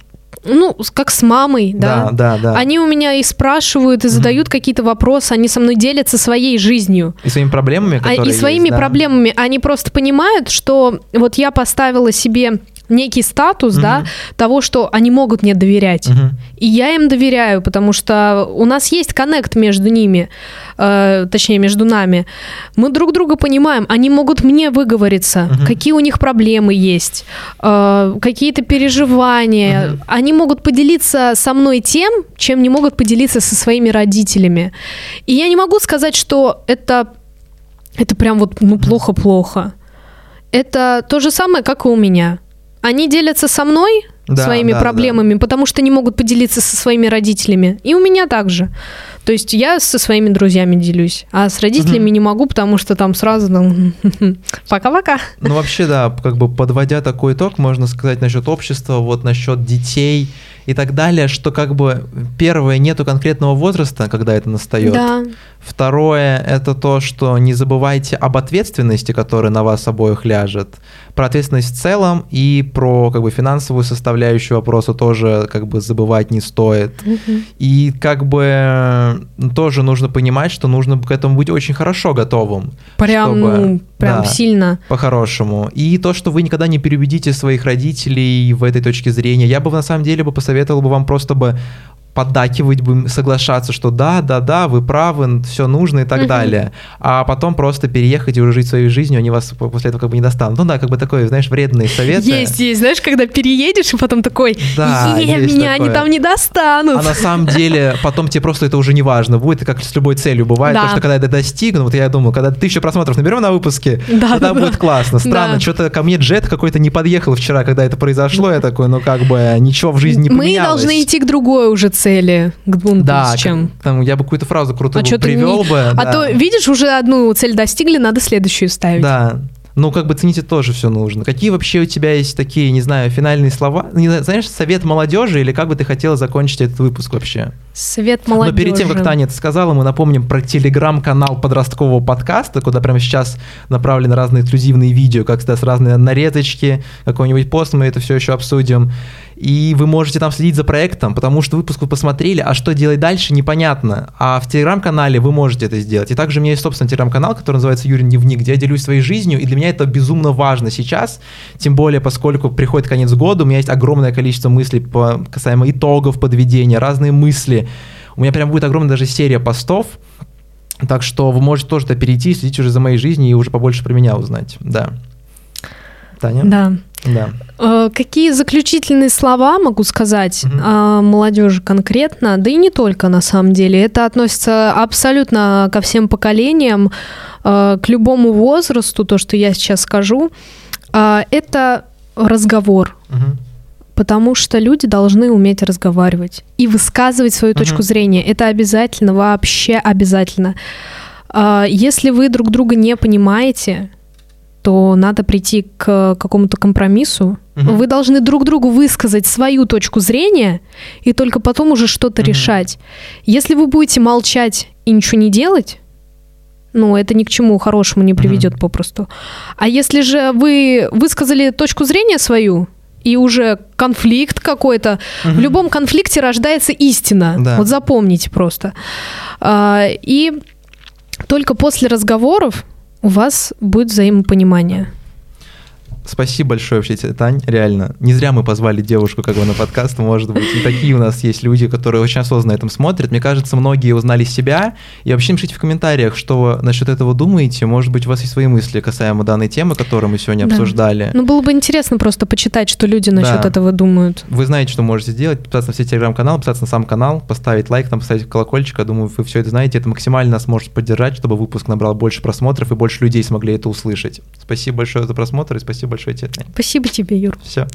ну, как с мамой, да. Да, да, да. Они у меня и спрашивают, и задают какие-то вопросы, они со мной делятся своей жизнью. И своими проблемами, А, которые и своими есть, да. проблемами. Они просто понимают, что вот я поставила себе некий статус, да, Мгм. того, что они могут мне доверять. Мгм. И я им доверяю, потому что у нас есть коннект между ними, э, точнее, между нами. Мы друг друга понимаем, они могут мне выговориться, Мгм. какие у них проблемы есть, э, какие-то переживания. Мгм. Они могут поделиться со мной тем, чем не могут поделиться со своими родителями. И я не могу сказать, что это, это прям вот ну, плохо-плохо. Это то же самое, как и у меня. Они делятся со мной Да, своими да, да. проблемами, потому что не могут поделиться со своими родителями. И у меня также. То есть я со своими друзьями делюсь, а с родителями Мгм. не могу, потому что там сразу там пока-пока. Ну, вообще, да, как бы подводя такой итог, можно сказать насчет общества, вот насчет детей и так далее, что как бы первое, нету конкретного возраста, когда это настает. Да, Второе, это то, что не забывайте об ответственности, которая на вас обоих ляжет. Про ответственность в целом и про как бы финансовую составляющую вопроса тоже как бы забывать не стоит. И как бы тоже нужно понимать, что нужно к этому быть очень хорошо готовым. прям, чтобы- ну, прям да, сильно. По-хорошему. И то, что вы никогда не переубедите своих родителей в этой точке зрения. Я бы на самом деле бы посоветовал бы вам просто бы поддакивать бы, соглашаться, что да, да, да, вы правы, все нужно и так Мгм. далее. А потом просто переехать и уже жить своей жизнью, они вас по- после этого как бы не достанут. Ну да, как бы такой, знаешь, вредные советы. Есть, есть. Знаешь, когда переедешь, и потом такой, Да, «Е, есть меня они такое. там не достанут. А на самом деле потом тебе просто это уже не важно будет, как с любой целью бывает, Да. то, что когда это достигну, вот я думаю, когда тысячу просмотров наберем на выпуске, Да, тогда да, будет да. классно. Странно, Да. что-то ко мне джет какой-то не подъехал вчера, когда это произошло, я такой, ну как бы ничего в жизни не Мы поменялось. должны идти к другой уже цели, к двум да, тысячам. как- там я бы какую-то фразу крутую А бы привел не- бы. А да. то, видишь, уже одну цель достигли, надо следующую ставить. Да. Ну, как бы цените тоже все нужно. Какие вообще у тебя есть такие, не знаю, финальные слова? Не знаешь, совет молодежи или как бы ты хотела закончить этот выпуск вообще? Свет молодежи. Но перед тем, как Таня это сказала, мы напомним про телеграм-канал подросткового подкаста, куда прямо сейчас направлены разные эксклюзивные видео, как всегда, с разные нарезочки, какой-нибудь пост, мы это все еще обсудим. И вы можете там следить за проектом, потому что выпуск вы посмотрели, а что делать дальше, непонятно. А в телеграм-канале вы можете это сделать. И также у меня есть собственный телеграм-канал, который называется Юрий Дневник, где я делюсь своей жизнью, и для меня это безумно важно сейчас, тем более, поскольку приходит конец года, у меня есть огромное количество мыслей по, касаемо итогов подведения, разные мысли. У меня прям будет огромная даже серия постов, так что вы можете тоже перейти, следить уже за моей жизнью и уже побольше про меня узнать. Да. Таня? Да. Да. Э, Какие заключительные слова могу сказать Мгм. о молодежи конкретно, да и не только на самом деле. Это относится абсолютно ко всем поколениям, э, к любому возрасту, то, что я сейчас скажу. А, Это разговор. Мгм. Потому что люди должны уметь разговаривать и высказывать свою Мгм. точку зрения. Это обязательно, вообще обязательно. А, Если вы друг друга не понимаете, то надо прийти к какому-то компромиссу. Мгм. Вы должны друг другу высказать свою точку зрения и только потом уже что-то Мгм. решать. Если вы будете молчать и ничего не делать, ну, это ни к чему хорошему не приведет попросту. А если же вы высказали точку зрения свою, и уже конфликт какой-то, в Мгм. любом конфликте рождается истина. Да. Вот запомните просто. А, И только после разговоров у вас будет взаимопонимание. Спасибо большое вообще тебе, Тань, реально. Не зря мы позвали девушку как бы на подкаст, может быть. И такие у нас есть люди, которые очень осознанно этом смотрят. Мне кажется, многие узнали себя. И вообще напишите в комментариях, что вы насчет этого думаете. Может быть, у вас есть свои мысли касаемо данной темы, которую мы сегодня Да. обсуждали. Ну, было бы интересно просто почитать, что люди насчет Да. этого думают. Вы знаете, что можете сделать. Подписаться на все телеграм-каналы, подписаться на сам канал, поставить лайк, там поставить колокольчик. Я думаю, вы все это знаете. Это максимально нас может поддержать, чтобы выпуск набрал больше просмотров и больше людей смогли это услышать. Спасибо большое за просмотр и спасибо большое тебе. Спасибо тебе, Юр. Все.